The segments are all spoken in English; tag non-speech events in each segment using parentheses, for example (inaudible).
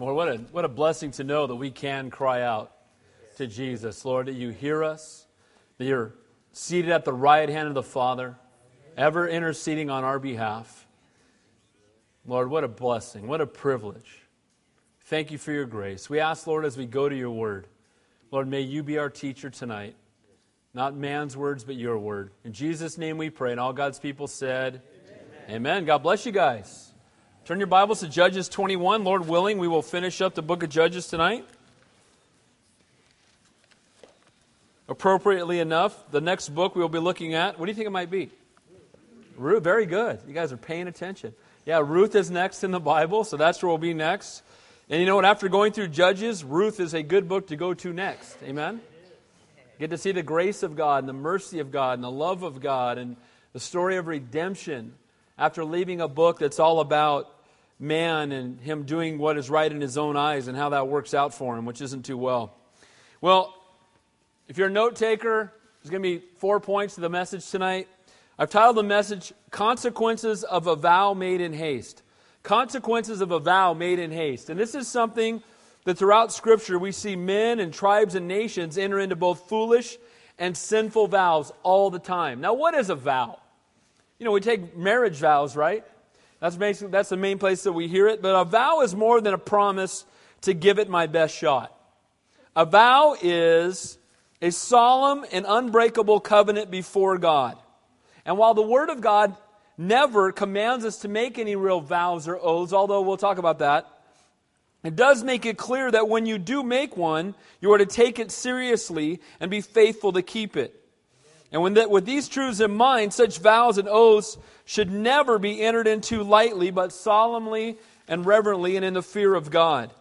Lord, what a, what a blessing to know that we can cry out to Jesus. Lord, that you hear us, that you're seated at the right hand of the Father, ever interceding on our behalf. Lord, what a blessing, what a privilege. Thank you for your grace. We ask, Lord, as we go to your word, Lord, may you be our teacher tonight. Not man's words, but your word. In Jesus' name we pray. And all God's people said, Amen. Amen. God bless you guys. Turn your Bibles to Judges 21. Lord willing, we will finish up the book of Judges tonight. Appropriately enough, the next book we will be looking at, what do you think it might be? Ruth. Very good. You guys are paying attention. Yeah, Ruth is next in the Bible, so that's where we'll be next. And you know what? After going through Judges, Ruth is a good book to go to next. Amen? Get to see the grace of God and the mercy of God and the love of God and the story of redemption after leaving a book that's all about man and him doing what is right in his own eyes and how that works out for him, which isn't too well. Well, if you're a note taker, there's going to be four points to the message tonight. I've titled the message Consequences of a Vow Made in Haste. Consequences of a Vow Made in Haste. And this is something that throughout Scripture we see men and tribes and nations enter into both foolish and sinful vows all the time. Now, what is a vow? You know, we take marriage vows, right? That's basically that's the main place that we hear it. But a vow is more than a promise to give it my best shot. A vow is a solemn and unbreakable covenant before God. And while the Word of God never commands us to make any real vows or oaths, although we'll talk about that, it does make it clear that when you do make one, you are to take it seriously and be faithful to keep it. And when that, with these truths in mind, such vows and oaths should never be entered into lightly, but solemnly and reverently and in the fear of God.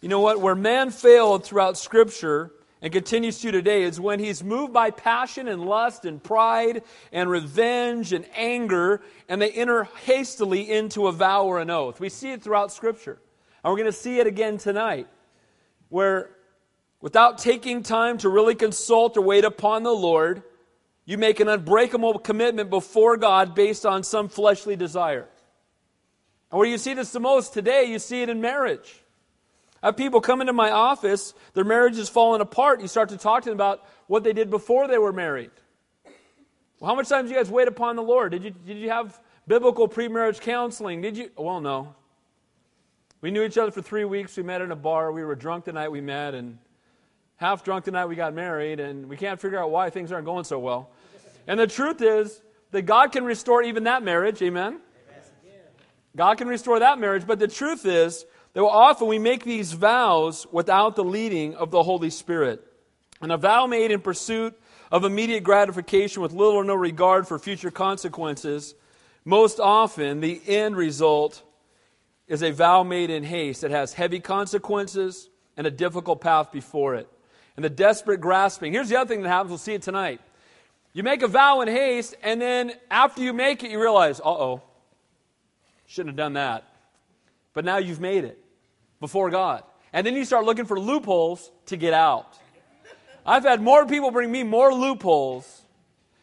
You know what? Where man failed throughout Scripture and continues to today is when he's moved by passion and lust and pride and revenge and anger, and they enter hastily into a vow or an oath. We see it throughout Scripture. And we're going to see it again tonight, where without taking time to really consult or wait upon the Lord, you make an unbreakable commitment before God based on some fleshly desire. And where you see this the most today, you see it in marriage. I have people come into my office, their marriage is falling apart. You start to talk to them about what they did before they were married. Well, how much time did you guys wait upon the Lord? Did you, did you have biblical pre-marriage counseling? Did you? Well, no. We knew each other for three weeks. We met in a bar. We were drunk the night we met, and half drunk the night we got married, and we can't figure out why things aren't going so well. And the truth is that God can restore even that marriage. Amen? God can restore that marriage. But the truth is that often we make these vows without the leading of the Holy Spirit. And a vow made in pursuit of immediate gratification with little or no regard for future consequences, most often the end result is a vow made in haste that has heavy consequences and a difficult path before it. And the desperate grasping. Here's the other thing that happens. We'll see it tonight. You make a vow in haste, and then after you make it, you realize, uh oh, shouldn't have done that. But now you've made it before God. And then you start looking for loopholes to get out. I've had more people bring me more loopholes.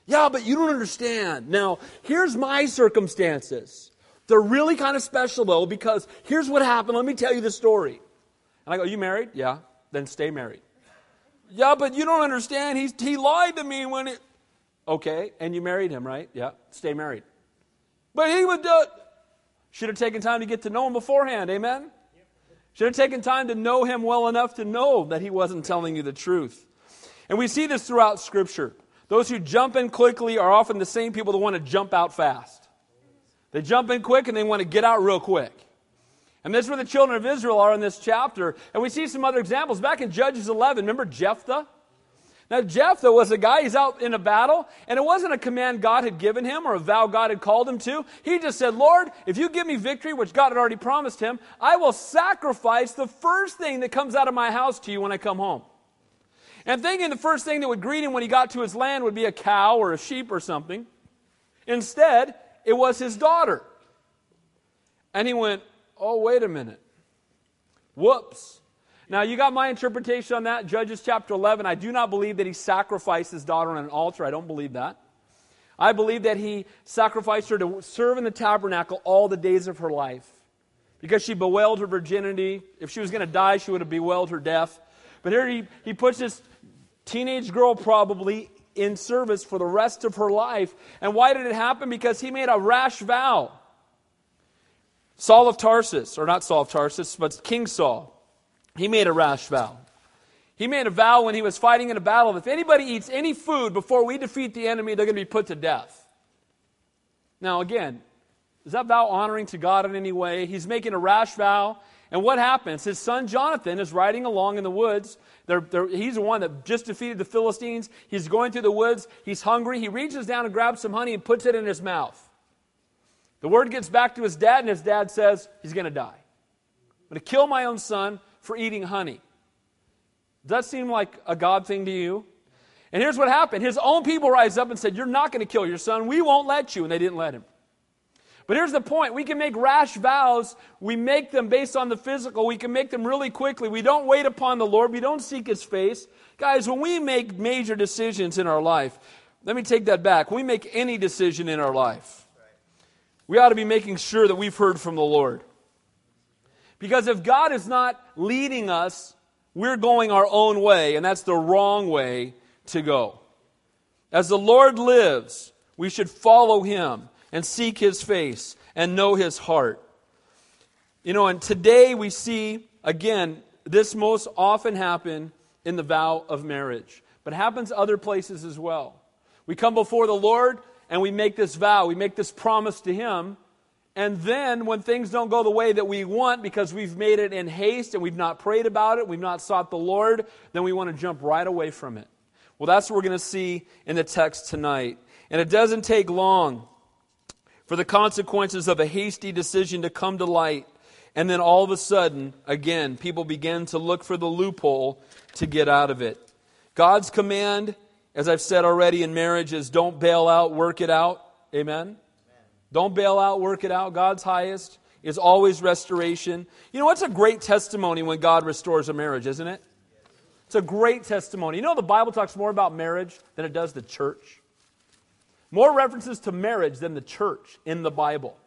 Yeah, but you don't understand. Now, here's my circumstances. They're really kind of special, though, because here's what happened. Let me tell you the story. And I go, You married? Yeah. Then stay married. Yeah, but you don't understand. He's, he lied to me when it. Okay, and you married him, right? Yeah, stay married. But he would do it. Should have taken time to get to know him beforehand, amen? Should have taken time to know him well enough to know that he wasn't telling you the truth. And we see this throughout Scripture. Those who jump in quickly are often the same people that want to jump out fast. They jump in quick and they want to get out real quick. And this is where the children of Israel are in this chapter. And we see some other examples. Back in Judges 11, remember Jephthah? Now, Jephthah was a guy, he's out in a battle, and it wasn't a command God had given him or a vow God had called him to. He just said, Lord, if you give me victory, which God had already promised him, I will sacrifice the first thing that comes out of my house to you when I come home. And thinking the first thing that would greet him when he got to his land would be a cow or a sheep or something. Instead, it was his daughter. And he went, Oh, wait a minute. Whoops. Now, you got my interpretation on that, Judges chapter 11. I do not believe that he sacrificed his daughter on an altar. I don't believe that. I believe that he sacrificed her to serve in the tabernacle all the days of her life. because she bewailed her virginity. If she was going to die, she would have bewailed her death. But here he, he puts this teenage girl probably in service for the rest of her life. And why did it happen? Because he made a rash vow. Saul of Tarsus, or not Saul of Tarsus, but King Saul, he made a rash vow. He made a vow when he was fighting in a battle if anybody eats any food before we defeat the enemy, they're going to be put to death. Now, again, is that vow honoring to God in any way? He's making a rash vow. And what happens? His son Jonathan is riding along in the woods. They're, they're, he's the one that just defeated the Philistines. He's going through the woods. He's hungry. He reaches down and grabs some honey and puts it in his mouth. The word gets back to his dad, and his dad says, He's going to die. I'm going to kill my own son for eating honey. Does that seem like a God thing to you? And here's what happened his own people rise up and said, You're not going to kill your son. We won't let you. And they didn't let him. But here's the point we can make rash vows. We make them based on the physical. We can make them really quickly. We don't wait upon the Lord. We don't seek His face. Guys, when we make major decisions in our life, let me take that back. When we make any decision in our life, we ought to be making sure that we've heard from the Lord. Because if God is not leading us, we're going our own way, and that's the wrong way to go. As the Lord lives, we should follow Him and seek his face and know his heart. You know, and today we see, again, this most often happen in the vow of marriage, but happens other places as well. We come before the Lord and we make this vow, we make this promise to him, and then when things don't go the way that we want because we've made it in haste and we've not prayed about it, we've not sought the Lord, then we want to jump right away from it. Well, that's what we're going to see in the text tonight. And it doesn't take long for the consequences of a hasty decision to come to light. And then all of a sudden, again, people begin to look for the loophole to get out of it. God's command, as I've said already in marriages, don't bail out, work it out. Amen? Amen. Don't bail out, work it out. God's highest is always restoration. You know, it's a great testimony when God restores a marriage, isn't it? It's a great testimony. You know, the Bible talks more about marriage than it does the church. More references to marriage than the church in the Bible.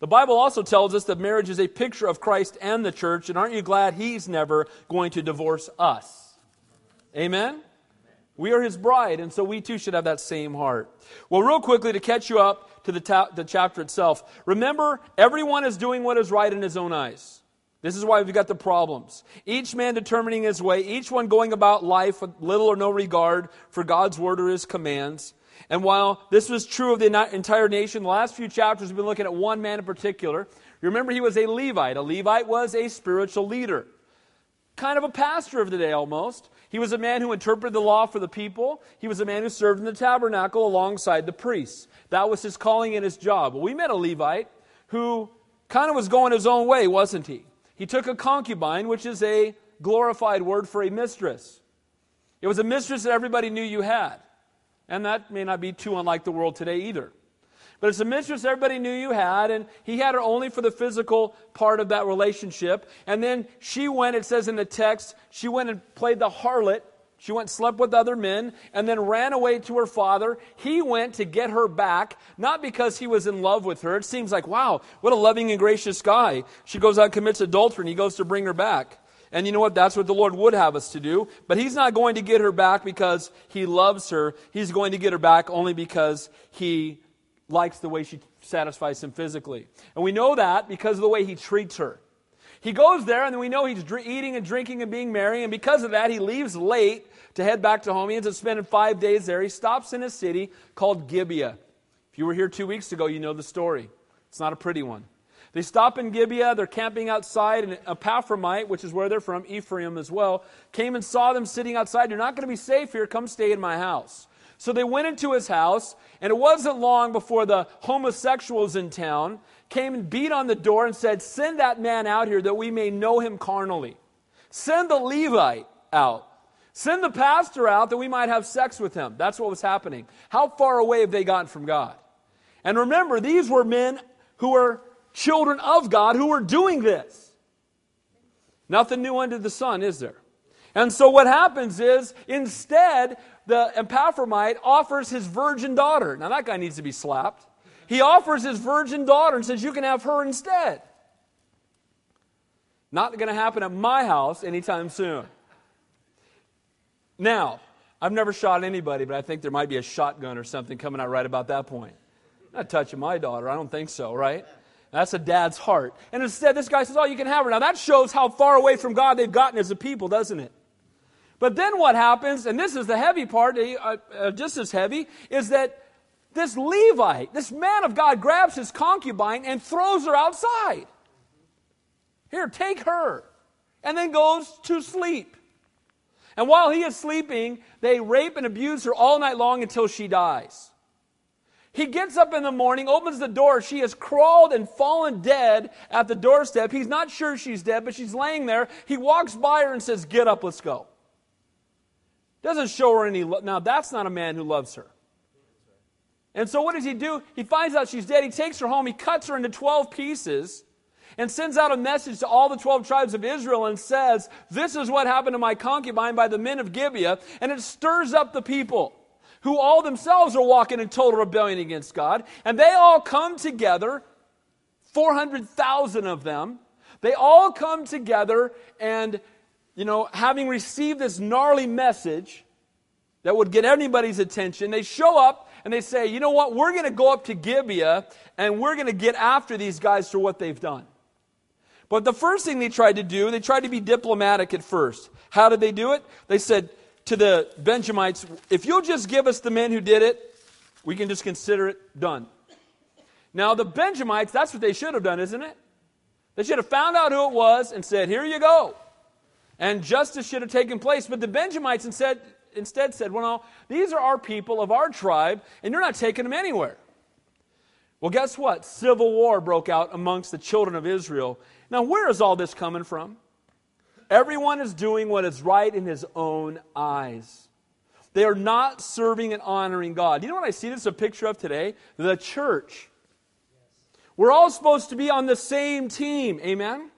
The Bible also tells us that marriage is a picture of Christ and the church, and aren't you glad He's never going to divorce us? Amen? We are His bride, and so we too should have that same heart. Well, real quickly, to catch you up to the, ta- the chapter itself, remember, everyone is doing what is right in his own eyes. This is why we've got the problems. Each man determining his way, each one going about life with little or no regard for God's word or his commands. And while this was true of the entire nation, the last few chapters we've been looking at one man in particular. Remember, he was a Levite. A Levite was a spiritual leader, kind of a pastor of the day almost. He was a man who interpreted the law for the people. He was a man who served in the tabernacle alongside the priests. That was his calling and his job. Well, we met a Levite who kind of was going his own way, wasn't he? He took a concubine, which is a glorified word for a mistress. It was a mistress that everybody knew you had. And that may not be too unlike the world today either. But it's a mistress everybody knew you had, and he had her only for the physical part of that relationship. And then she went, it says in the text, she went and played the harlot. She went slept with other men and then ran away to her father. He went to get her back, not because he was in love with her. It seems like, wow, what a loving and gracious guy. She goes out and commits adultery, and he goes to bring her back. And you know what? That's what the Lord would have us to do. But He's not going to get her back because He loves her. He's going to get her back only because He likes the way she satisfies Him physically. And we know that because of the way He treats her. He goes there, and then we know he's dr- eating and drinking and being merry. And because of that, he leaves late to head back to home. He ends up spending five days there. He stops in a city called Gibeah. If you were here two weeks ago, you know the story. It's not a pretty one. They stop in Gibeah. They're camping outside, and Ephraimite, which is where they're from, Ephraim as well, came and saw them sitting outside. You're not going to be safe here. Come stay in my house. So they went into his house, and it wasn't long before the homosexuals in town came and beat on the door and said, Send that man out here that we may know him carnally. Send the Levite out. Send the pastor out that we might have sex with him. That's what was happening. How far away have they gotten from God? And remember, these were men who were children of God who were doing this. Nothing new under the sun, is there? And so what happens is, instead, the Ephraimite offers his virgin daughter. Now, that guy needs to be slapped. He offers his virgin daughter and says, You can have her instead. Not going to happen at my house anytime soon. Now, I've never shot anybody, but I think there might be a shotgun or something coming out right about that point. Not touching my daughter. I don't think so, right? That's a dad's heart. And instead, this guy says, Oh, you can have her. Now, that shows how far away from God they've gotten as a people, doesn't it? But then what happens, and this is the heavy part, uh, uh, just as heavy, is that this Levite, this man of God, grabs his concubine and throws her outside. Here, take her. And then goes to sleep. And while he is sleeping, they rape and abuse her all night long until she dies. He gets up in the morning, opens the door. She has crawled and fallen dead at the doorstep. He's not sure she's dead, but she's laying there. He walks by her and says, Get up, let's go. Doesn't show her any love. Now, that's not a man who loves her. And so, what does he do? He finds out she's dead. He takes her home. He cuts her into 12 pieces and sends out a message to all the 12 tribes of Israel and says, This is what happened to my concubine by the men of Gibeah. And it stirs up the people who all themselves are walking in total rebellion against God. And they all come together, 400,000 of them. They all come together and, you know, having received this gnarly message that would get anybody's attention, they show up and they say, you know what, we're going to go up to Gibeah and we're going to get after these guys for what they've done. But the first thing they tried to do, they tried to be diplomatic at first. How did they do it? They said, to the Benjamites, if you'll just give us the men who did it, we can just consider it done. Now, the Benjamites, that's what they should have done, isn't it? They should have found out who it was and said, Here you go. And justice should have taken place. But the Benjamites instead, instead said, Well, no, these are our people of our tribe, and you're not taking them anywhere. Well, guess what? Civil war broke out amongst the children of Israel. Now, where is all this coming from? Everyone is doing what is right in his own eyes. They are not serving and honoring God. You know what I see this is a picture of today? The church. We're all supposed to be on the same team. Amen?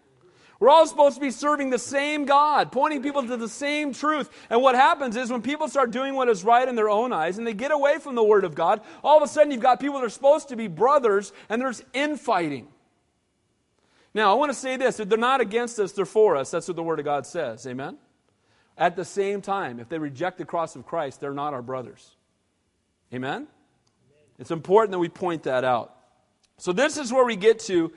We're all supposed to be serving the same God, pointing people to the same truth. And what happens is when people start doing what is right in their own eyes and they get away from the Word of God, all of a sudden you've got people that are supposed to be brothers and there's infighting. Now, I want to say this they're not against us, they're for us. That's what the Word of God says. Amen? At the same time, if they reject the cross of Christ, they're not our brothers. Amen? It's important that we point that out. So, this is where we get to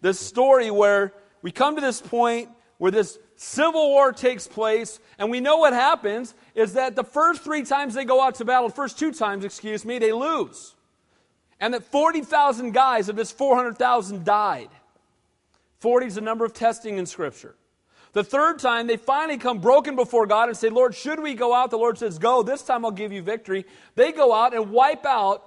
the story where we come to this point where this civil war takes place, and we know what happens is that the first three times they go out to battle, the first two times, excuse me, they lose. And that 40,000 guys of this 400,000 died. 40 is the number of testing in Scripture. The third time, they finally come broken before God and say, Lord, should we go out? The Lord says, Go. This time I'll give you victory. They go out and wipe out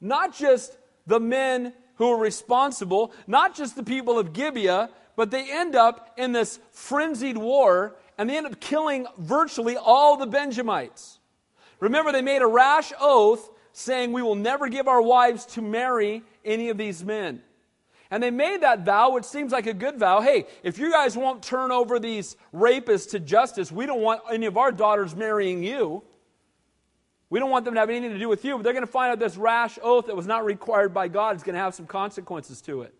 not just the men who are responsible, not just the people of Gibeah, but they end up in this frenzied war and they end up killing virtually all the Benjamites. Remember, they made a rash oath saying, We will never give our wives to marry any of these men. And they made that vow, which seems like a good vow. Hey, if you guys won't turn over these rapists to justice, we don't want any of our daughters marrying you. We don't want them to have anything to do with you. But they're going to find out this rash oath that was not required by God is going to have some consequences to it.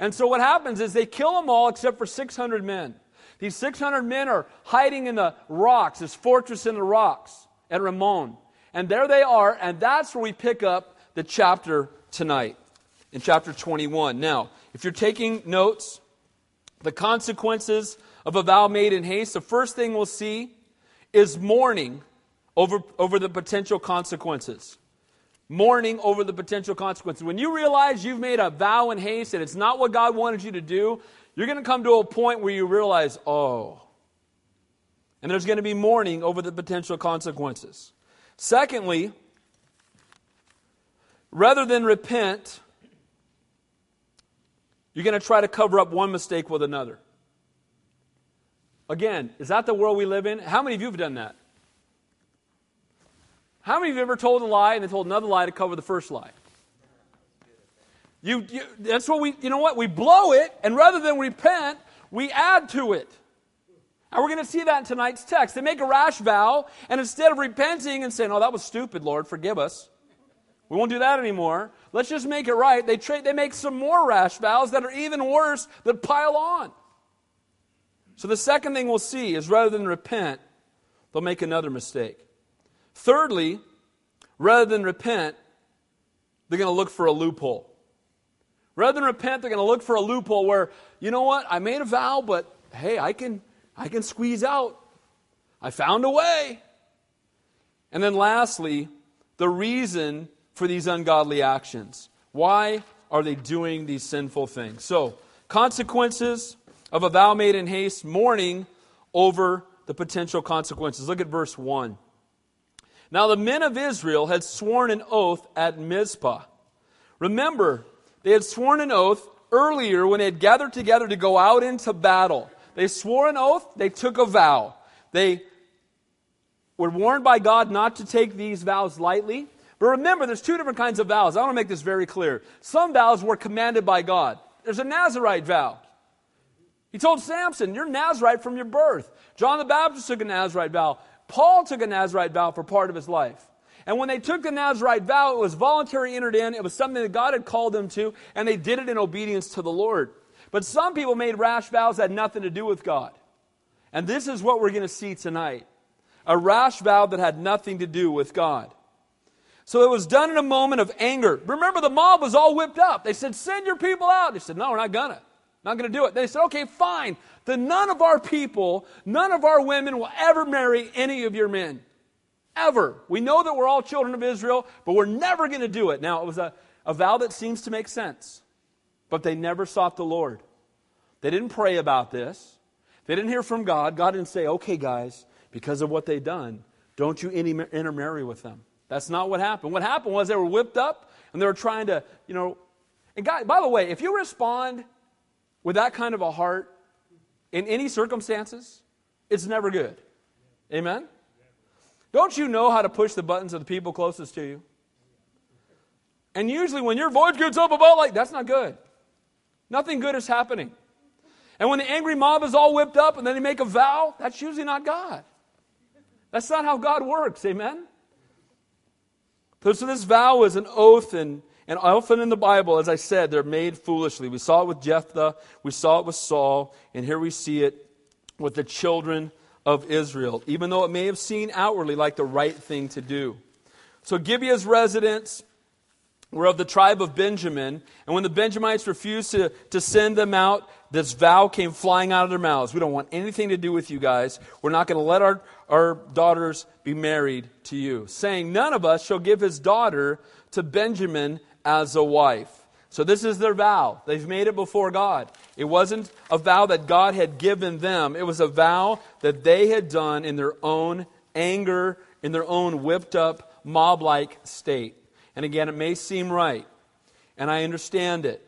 And so what happens is they kill them all except for 600 men. These 600 men are hiding in the rocks, this fortress in the rocks at Rimmon. And there they are, and that's where we pick up the chapter tonight in chapter 21. Now, if you're taking notes, the consequences of a vow made in haste, the first thing we'll see is mourning over, over the potential consequences. Mourning over the potential consequences. When you realize you've made a vow in haste and it's not what God wanted you to do, you're going to come to a point where you realize, oh. And there's going to be mourning over the potential consequences. Secondly, rather than repent, you're going to try to cover up one mistake with another. Again, is that the world we live in? How many of you have done that? How many of you ever told a lie and then told another lie to cover the first lie? You, you, that's what we, you know what? We blow it, and rather than repent, we add to it. And we're going to see that in tonight's text. They make a rash vow, and instead of repenting and saying, Oh, that was stupid, Lord, forgive us, we won't do that anymore. Let's just make it right. They, tra- they make some more rash vows that are even worse that pile on. So the second thing we'll see is rather than repent, they'll make another mistake. Thirdly, rather than repent, they're going to look for a loophole. Rather than repent, they're going to look for a loophole where, you know what, I made a vow, but hey, I can, I can squeeze out. I found a way. And then lastly, the reason for these ungodly actions. Why are they doing these sinful things? So, consequences of a vow made in haste, mourning over the potential consequences. Look at verse 1. Now the men of Israel had sworn an oath at Mizpah. Remember, they had sworn an oath earlier when they had gathered together to go out into battle. They swore an oath, they took a vow. They were warned by God not to take these vows lightly. But remember, there's two different kinds of vows. I want to make this very clear. Some vows were commanded by God. There's a Nazarite vow. He told Samson, You're Nazarite from your birth. John the Baptist took a Nazarite vow. Paul took a Nazarite vow for part of his life. And when they took the Nazarite vow, it was voluntary entered in. It was something that God had called them to, and they did it in obedience to the Lord. But some people made rash vows that had nothing to do with God. And this is what we're going to see tonight a rash vow that had nothing to do with God. So it was done in a moment of anger. Remember, the mob was all whipped up. They said, Send your people out. They said, No, we're not going to. Not going to do it. They said, Okay, fine. Then none of our people, none of our women will ever marry any of your men. Ever. We know that we're all children of Israel, but we're never going to do it. Now, it was a, a vow that seems to make sense, but they never sought the Lord. They didn't pray about this. They didn't hear from God. God didn't say, okay, guys, because of what they've done, don't you intermarry with them. That's not what happened. What happened was they were whipped up and they were trying to, you know. And God, by the way, if you respond with that kind of a heart in any circumstances, it's never good. Amen? Don't you know how to push the buttons of the people closest to you? And usually when your voice gets up about like, that's not good. Nothing good is happening. And when the angry mob is all whipped up and then they make a vow, that's usually not God. That's not how God works. Amen? So, this vow is an oath, and, and often in the Bible, as I said, they're made foolishly. We saw it with Jephthah, we saw it with Saul, and here we see it with the children of Israel, even though it may have seemed outwardly like the right thing to do. So Gibeah's residents were of the tribe of Benjamin, and when the Benjamites refused to, to send them out, this vow came flying out of their mouths. We don't want anything to do with you guys. We're not going to let our, our daughters be married to you. Saying, None of us shall give his daughter to Benjamin as a wife. So this is their vow. They've made it before God. It wasn't a vow that God had given them, it was a vow that they had done in their own anger, in their own whipped up, mob like state. And again, it may seem right, and I understand it.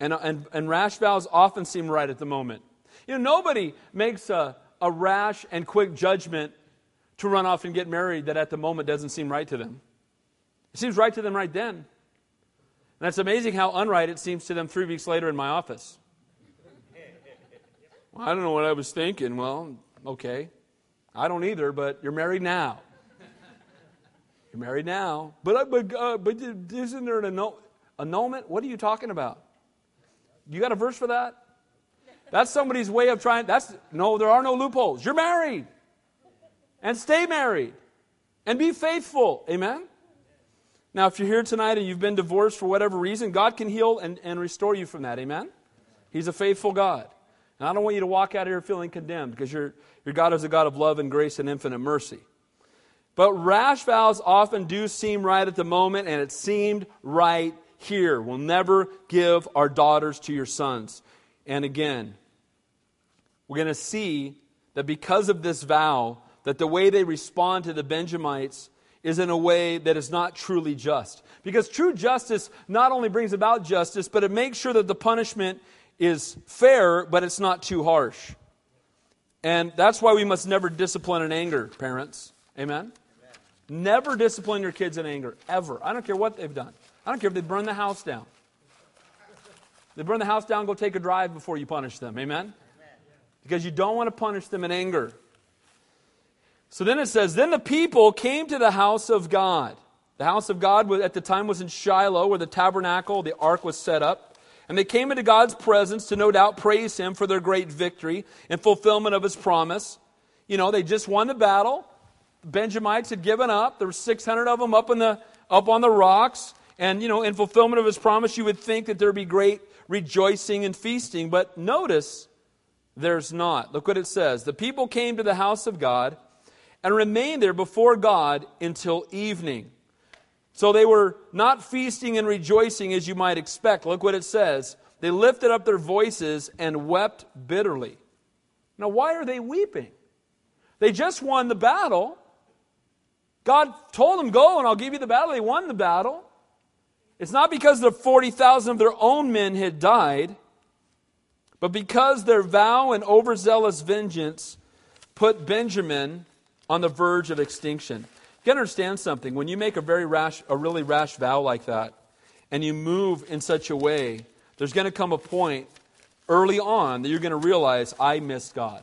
And, and, and rash vows often seem right at the moment. You know, nobody makes a, a rash and quick judgment to run off and get married that at the moment doesn't seem right to them. It seems right to them right then. And it's amazing how unright it seems to them three weeks later in my office. Well, I don't know what I was thinking. Well, okay. I don't either, but you're married now. You're married now. But, uh, but, uh, but isn't there an annulment? What are you talking about? You got a verse for that? That's somebody's way of trying. That's no, there are no loopholes. You're married. And stay married. And be faithful. Amen? Now, if you're here tonight and you've been divorced for whatever reason, God can heal and, and restore you from that. Amen? He's a faithful God. And I don't want you to walk out of here feeling condemned because your, your God is a God of love and grace and infinite mercy. But rash vows often do seem right at the moment, and it seemed right here. We'll never give our daughters to your sons. And again, we're going to see that because of this vow, that the way they respond to the Benjamites is in a way that is not truly just. Because true justice not only brings about justice, but it makes sure that the punishment is fair, but it's not too harsh. And that's why we must never discipline in anger, parents. Amen? Amen? Never discipline your kids in anger, ever. I don't care what they've done. I don't care if they burn the house down. They burn the house down, go take a drive before you punish them. Amen? Amen? Because you don't want to punish them in anger. So then it says, Then the people came to the house of God. The house of God at the time was in Shiloh, where the tabernacle, the ark was set up. And they came into God's presence to no doubt praise Him for their great victory and fulfillment of His promise. You know, they just won the battle. Benjamites had given up. There were 600 of them up, in the, up on the rocks. And, you know, in fulfillment of His promise, you would think that there would be great rejoicing and feasting. But notice, there's not. Look what it says. The people came to the house of God and remained there before God until evening. So they were not feasting and rejoicing as you might expect. Look what it says. They lifted up their voices and wept bitterly. Now, why are they weeping? They just won the battle. God told them, Go and I'll give you the battle. They won the battle. It's not because the 40,000 of their own men had died, but because their vow and overzealous vengeance put Benjamin on the verge of extinction. You got to understand something. When you make a very rash, a really rash vow like that, and you move in such a way, there's going to come a point early on that you're going to realize, I missed God.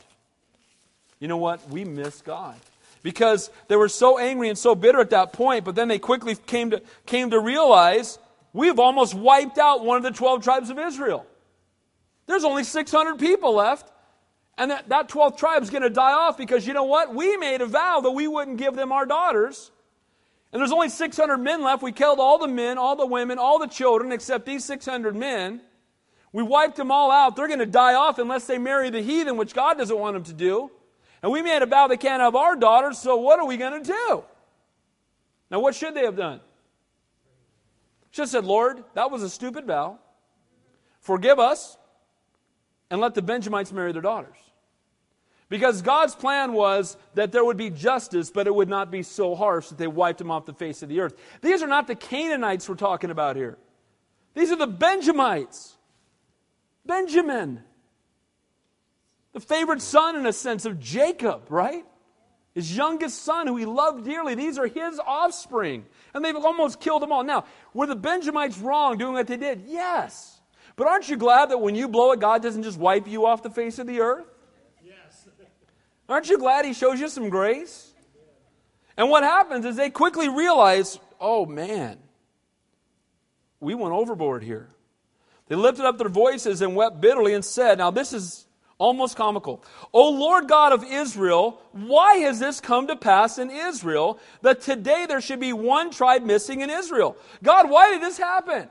You know what? We missed God. Because they were so angry and so bitter at that point, but then they quickly came to, came to realize we've almost wiped out one of the 12 tribes of Israel. There's only 600 people left. And that, that 12th tribe is going to die off because you know what? We made a vow that we wouldn't give them our daughters. And there's only 600 men left. We killed all the men, all the women, all the children, except these 600 men. We wiped them all out. They're going to die off unless they marry the heathen, which God doesn't want them to do. And we made a vow they can't have our daughters, so what are we going to do? Now, what should they have done? Should have said, Lord, that was a stupid vow. Forgive us and let the Benjamites marry their daughters. Because God's plan was that there would be justice, but it would not be so harsh that they wiped them off the face of the earth. These are not the Canaanites we're talking about here. These are the Benjamites. Benjamin. The favorite son, in a sense, of Jacob, right? His youngest son, who he loved dearly. These are his offspring. And they've almost killed them all. Now, were the Benjamites wrong doing what they did? Yes. But aren't you glad that when you blow it, God doesn't just wipe you off the face of the earth? Aren't you glad he shows you some grace? And what happens is they quickly realize, oh man, we went overboard here. They lifted up their voices and wept bitterly and said, Now this is almost comical. O Lord God of Israel, why has this come to pass in Israel that today there should be one tribe missing in Israel? God, why did this happen?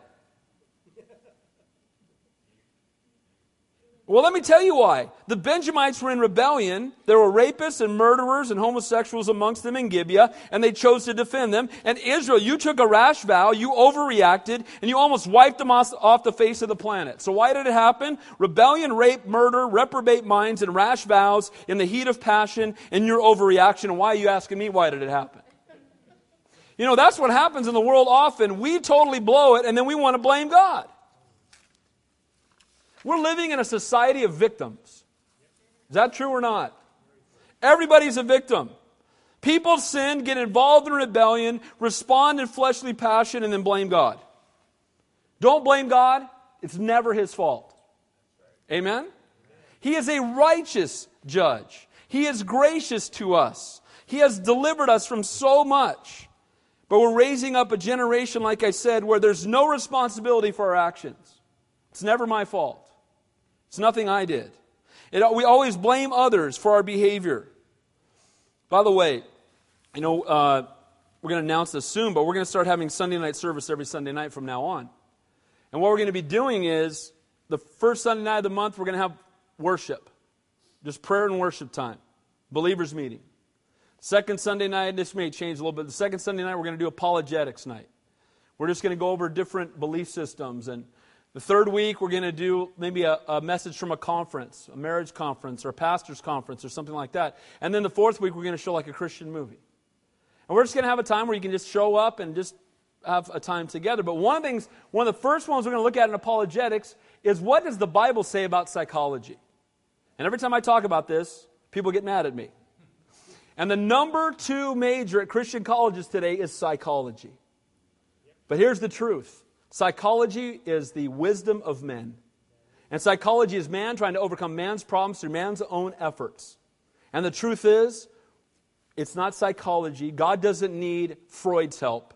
Well, let me tell you why. The Benjamites were in rebellion. There were rapists and murderers and homosexuals amongst them in Gibeah, and they chose to defend them. And Israel, you took a rash vow, you overreacted, and you almost wiped them off, the face of the planet. So why did it happen? Rebellion, rape, murder, reprobate minds, and rash vows in the heat of passion and your overreaction. And why are you asking me why did it happen? You know, that's what happens in the world often. We totally blow it, and then we want to blame God. We're living in a society of victims. Is that true or not? Everybody's a victim. People sin, get involved in rebellion, respond in fleshly passion, and then blame God. Don't blame God. It's never his fault. Amen? He is a righteous judge. He is gracious to us. He has delivered us from so much. But we're raising up a generation, like I said, where there's no responsibility for our actions. It's never my fault. It's nothing I did. It, we always blame others for our behavior. By the way, you know, uh, we're going to announce this soon, but we're going to start having Sunday night service every Sunday night from now on. And what we're going to be doing is the first Sunday night of the month, we're going to have worship, just prayer and worship time, believers meeting. Second Sunday night, this may change a little bit. The second Sunday night, we're going to do apologetics night. We're just going to go over different belief systems and the third week, we're going to do maybe a, a, message from a conference, a marriage conference, or a pastor's conference, or something like that. And then the fourth week, we're going to show like a Christian movie. And we're just going to have a time where you can just show up and just have a time together. But one of the things, one of the first ones we're going to look at in apologetics is what does the Bible say about psychology? And every time I talk about this, people get mad at me. And the number two major at Christian colleges today is psychology. But here's the truth Psychology is the wisdom of men. And psychology is man trying to overcome man's problems through man's own efforts. And the truth is, it's not psychology. God doesn't need Freud's help.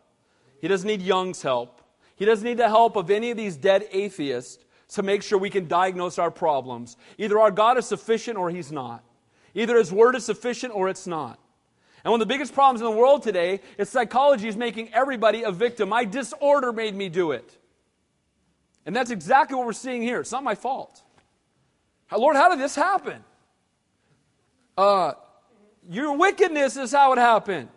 He doesn't need Jung's help. He doesn't need the help of any of these dead atheists. to make sure we can diagnose our problems. Either our God is sufficient or He's not. Either His Word is sufficient or it's not. And one of the biggest problems in the world today is psychology is making everybody a victim. My disorder made me do it. And that's exactly what we're seeing here. It's not my fault. Lord, how did this happen? Uh, your wickedness is how it happened.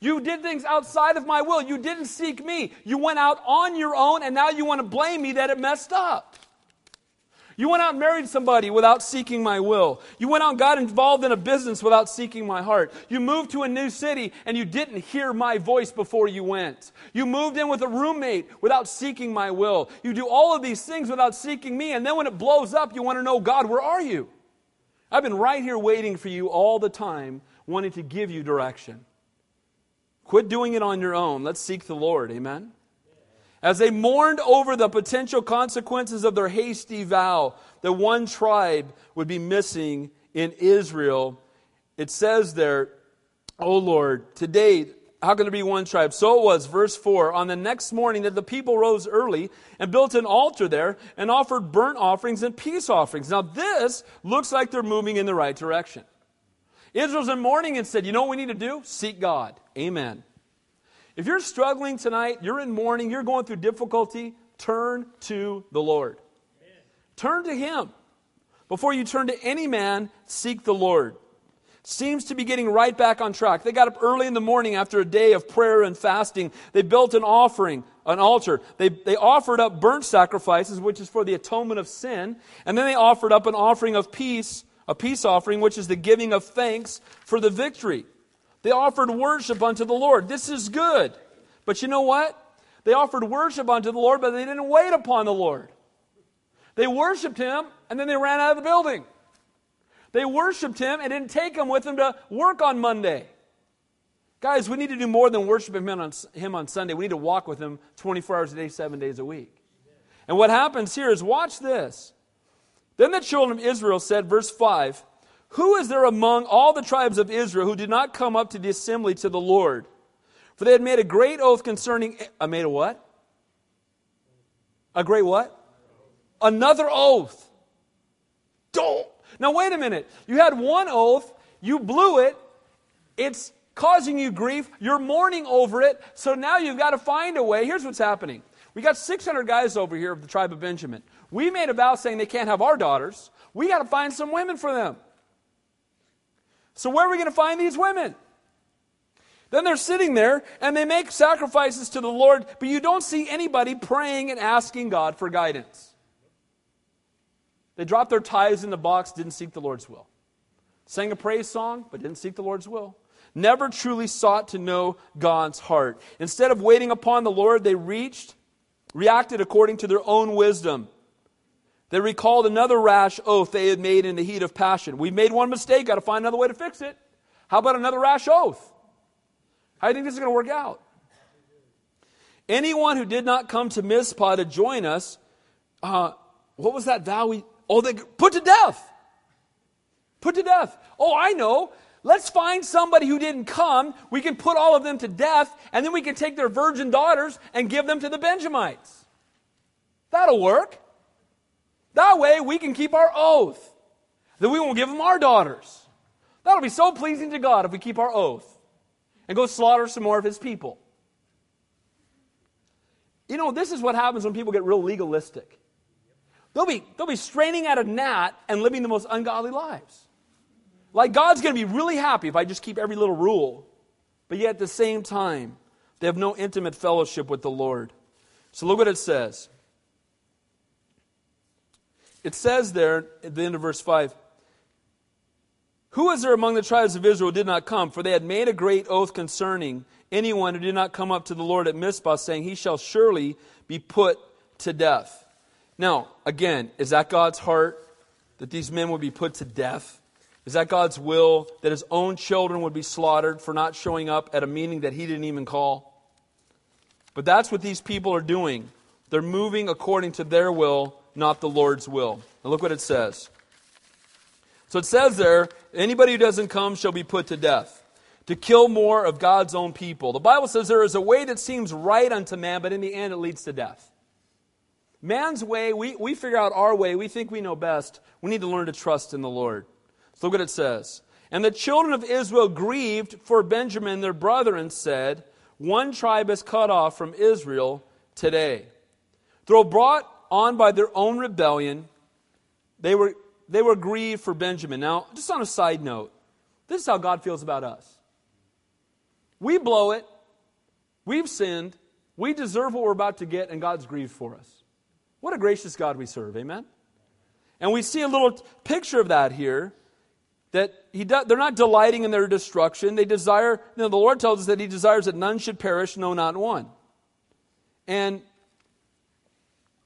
You did things outside of my will. You didn't seek me. You went out on your own, and now you want to blame me that it messed up. You went out and married somebody without seeking my will. You went out and got involved in a business without seeking my heart. You moved to a new city and you didn't hear my voice before you went. You moved in with a roommate without seeking my will. You do all of these things without seeking me, and then when it blows up, you want to know, God, where are you? I've been right here waiting for you all the time, wanting to give you direction. Quit doing it on your own. Let's seek the Lord. Amen. As they mourned over the potential consequences of their hasty vow that one tribe would be missing in Israel, it says there, Oh Lord, today, how can there be one tribe? So it was, verse 4, on the next morning that the people rose early and built an altar there and offered burnt offerings and peace offerings. Now, this looks like they're moving in the right direction. Israel's in mourning and said, You know what we need to do? Seek God. Amen. If you're struggling tonight, you're in mourning, you're going through difficulty, turn to the Lord. Turn to Him. Before you turn to any man, seek the Lord. Seems to be getting right back on track. They got up early in the morning after a day of prayer and fasting. They built an offering, an altar. They, they offered up burnt sacrifices, which is for the atonement of sin. And then they offered up an offering of peace a peace offering, which is the giving of thanks for the victory. They offered worship unto the Lord. This is good. But you know what? They offered worship unto the Lord, but they didn't wait upon the Lord. They worshiped him, and then they ran out of the building. They worshiped him and didn't take him with them to work on Monday. Guys, we need to do more than worship him on, him on Sunday. We need to walk with him 24 hours a day, seven days a week. And what happens here is watch this. Then the children of Israel said, verse 5, Who is there among all the tribes of Israel who did not come up to the assembly to the Lord? For they had made a great oath concerning. I made a what? A great what? Another oath. Don't. Now, wait a minute. You had one oath, you blew it, it's causing you grief, you're mourning over it, so now you've got to find a way. Here's what's happening. We got 600 guys over here of the tribe of Benjamin. We made a vow saying they can't have our daughters. We got to find some women for them. So, where are we going to find these women? Then they're sitting there and they make sacrifices to the Lord, but you don't see anybody praying and asking God for guidance. They dropped their tithes in the box, didn't seek the Lord's will. Sang a praise song, but didn't seek the Lord's will. Never truly sought to know God's heart. Instead of waiting upon the Lord, they reached, reacted according to their own wisdom. They recalled another rash oath they had made in the heat of passion. We've made one mistake, got to find another way to fix it. How about another rash oath? How do you think this is going to work out? Anyone who did not come to Mizpah to join us, uh, what was that vow we, oh, they put to death. Put to death. Oh, I know. Let's find somebody who didn't come. We can put all of them to death, and then we can take their virgin daughters and give them to the Benjamites. That'll work. That way we can keep our oath that we won't give them our daughters. That'll be so pleasing to God if we keep our oath and go slaughter some more of his people. You know, this is what happens when people get real legalistic. They'll be, they'll be straining at a gnat and living the most ungodly lives. Like God's going to be really happy if I just keep every little rule. But yet at the same time, they have no intimate fellowship with the Lord. So look what it says. It says there at the end of verse 5 Who is there among the tribes of Israel did not come? For they had made a great oath concerning anyone who did not come up to the Lord at Mizpah, saying, He shall surely be put to death. Now, again, is that God's heart that these men would be put to death? Is that God's will that his own children would be slaughtered for not showing up at a meeting that he didn't even call? But that's what these people are doing. They're moving according to their will not the Lord's will. Now look what it says. So it says there, anybody who doesn't come shall be put to death, to kill more of God's own people. The Bible says there is a way that seems right unto man, but in the end it leads to death. Man's way, we, we figure out our way. We think we know best. We need to learn to trust in the Lord. So look what it says. And the children of Israel grieved for Benjamin, their brother, and said, One tribe is cut off from Israel today. Though brought on by their own rebellion, they were, they were grieved for Benjamin. Now, just on a side note, this is how God feels about us. We blow it, we've sinned, we deserve what we're about to get, and God's grieved for us. What a gracious God we serve, amen? And we see a little picture of that here. That he do, they're not delighting in their destruction. They desire, you know, the Lord tells us that He desires that none should perish, no, not one. And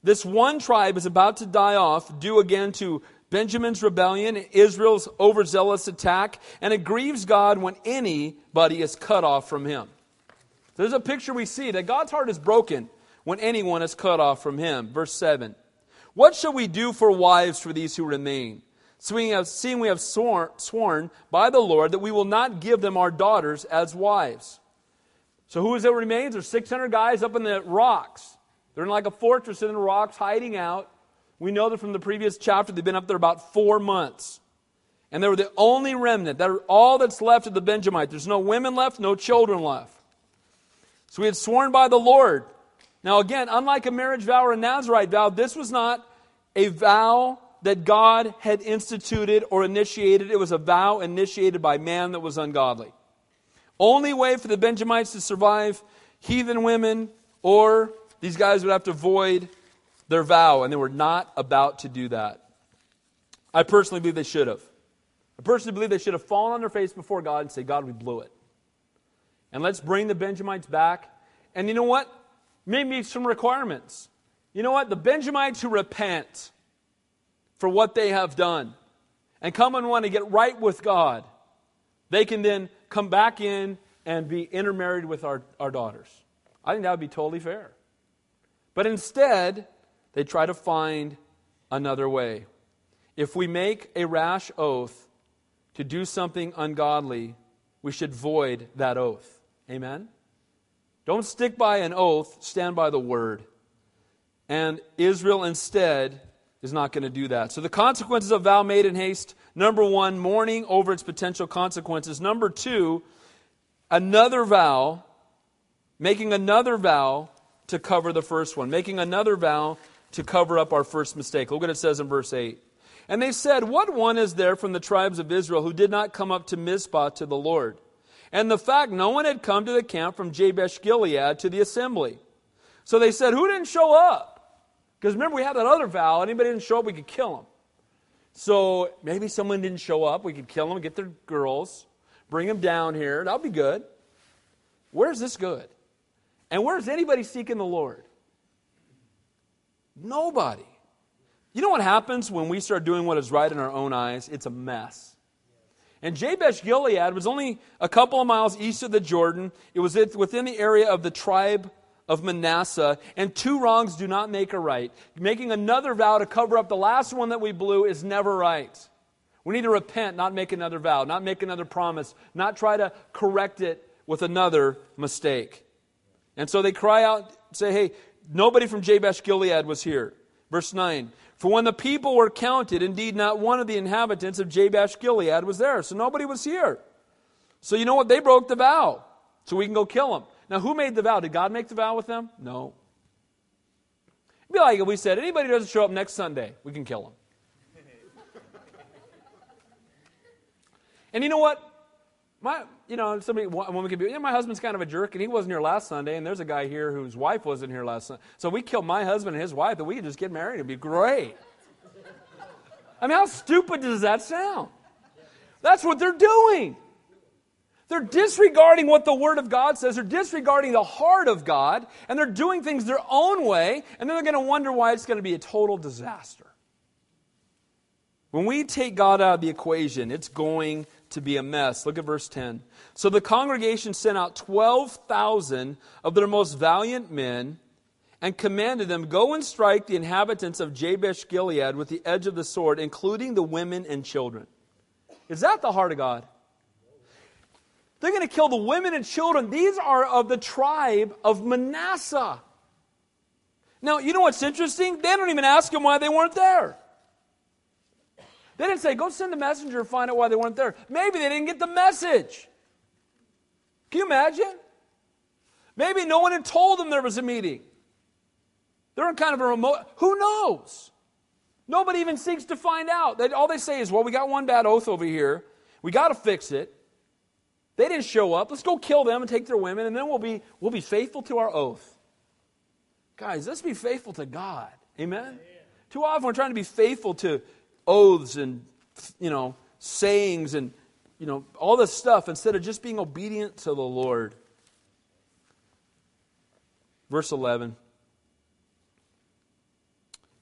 this one tribe is about to die off, due again to Benjamin's rebellion, Israel's overzealous attack, and it grieves God when anybody is cut off from Him. There's a picture we see that God's heart is broken when anyone is cut off from him. Verse 7. What shall we do for wives for these who remain? So we have, seeing we have sworn, sworn by the Lord that we will not give them our daughters as wives. So who is it remains? There's 600 guys up in the rocks. They're in like a fortress in the rocks, hiding out. We know that from the previous chapter, they've been up there about four months. And they were the only remnant. That are all that's left of the Benjamites. There's no women left, no children left. So we had sworn by the Lord now, again, unlike a marriage vow or a Nazarite vow, this was not a vow that God had instituted or initiated. It was a vow initiated by man that was ungodly. Only way for the Benjamites to survive heathen women, or these guys would have to void their vow, and they were not about to do that. I personally believe they should have. I personally believe they should have fallen on their face before God and say, God, we blew it. And let's bring the Benjamites back. And you know what? maybe some requirements. You know what? The Benjamites who repent for what they have done and come and want to get right with God, they can then come back in and be intermarried with our, our daughters. I think that would be totally fair. But instead, they try to find another way. If we make a rash oath to do something ungodly, we should void that oath. Amen? Don't stick by an oath, stand by the word. And Israel instead is not going to do that. So the consequences of vow made in haste number one, mourning over its potential consequences. Number two, another vow, making another vow to cover the first one, making another vow to cover up our first mistake. Look what it says in verse 8. And they said, What one is there from the tribes of Israel who did not come up to Mizpah to the Lord? and the fact no one had come to the camp from Jabesh Gilead to the assembly. So they said, Who didn't show up? Because remember, we had that other vow. Anybody didn't show up, we could kill them. So maybe someone didn't show up. We could kill them, get their girls, bring them down here. That'll be good. Where's this good? And where's anybody seeking the Lord? Nobody. You know what happens when we start doing what is right in our own eyes? It's a mess. And Jabesh Gilead was only a couple of miles east of the Jordan. It was within the area of the tribe of Manasseh, and two wrongs do not make a right. Making another vow to cover up the last one that we blew is never right. We need to repent, not make another vow, not make another promise, not try to correct it with another mistake. And so they cry out, say, hey, nobody from Jabesh Gilead was here. Verse 9 for when the people were counted, indeed not one of the inhabitants of Jabesh Gilead was there. So nobody was here. So you know what? They broke the vow. So we can go kill them. Now, who made the vow? Did God make the vow with them? No. It'd be like if we said, anybody doesn't show up next Sunday, we can kill them. (laughs) and you know what? My, you know, somebody, one woman could be, yeah, my husband's kind of a jerk, and he wasn't here last Sunday, and there's a guy here whose wife wasn't here last Sunday. So we kill my husband and his wife, and we could just get married. It'd be great. (laughs) I mean, how stupid does that sound? That's what they're doing. They're disregarding what the Word of God says. They're disregarding the heart of God, and they're doing things their own way, and then they're going to wonder why it's going to be a total disaster. When we take God out of the equation, it's going to be a mess. Look at verse 10. So the congregation sent out 12,000 of their most valiant men and commanded them, Go and strike the inhabitants of Jabesh Gilead with the edge of the sword, including the women and children. Is that the heart of God? They're going to kill the women and children. These are of the tribe of Manasseh. Now, you know what's interesting? They don't even ask them why they weren't there. They didn't say, go send a messenger and find out why they weren't there. Maybe they didn't get the message. Can you imagine? Maybe no one had told them there was a meeting. They're in kind of a remote, who knows? Nobody even seeks to find out. They, all they say is, well, we got one bad oath over here. We got to fix it. They didn't show up. Let's go kill them and take their women, and then we'll be, we'll be faithful to our oath. Guys, let's be faithful to God. Amen? Amen? Too often we're trying to be faithful to oaths and, you know, sayings and, you know, all this stuff instead of just being obedient to the Lord. Verse 11.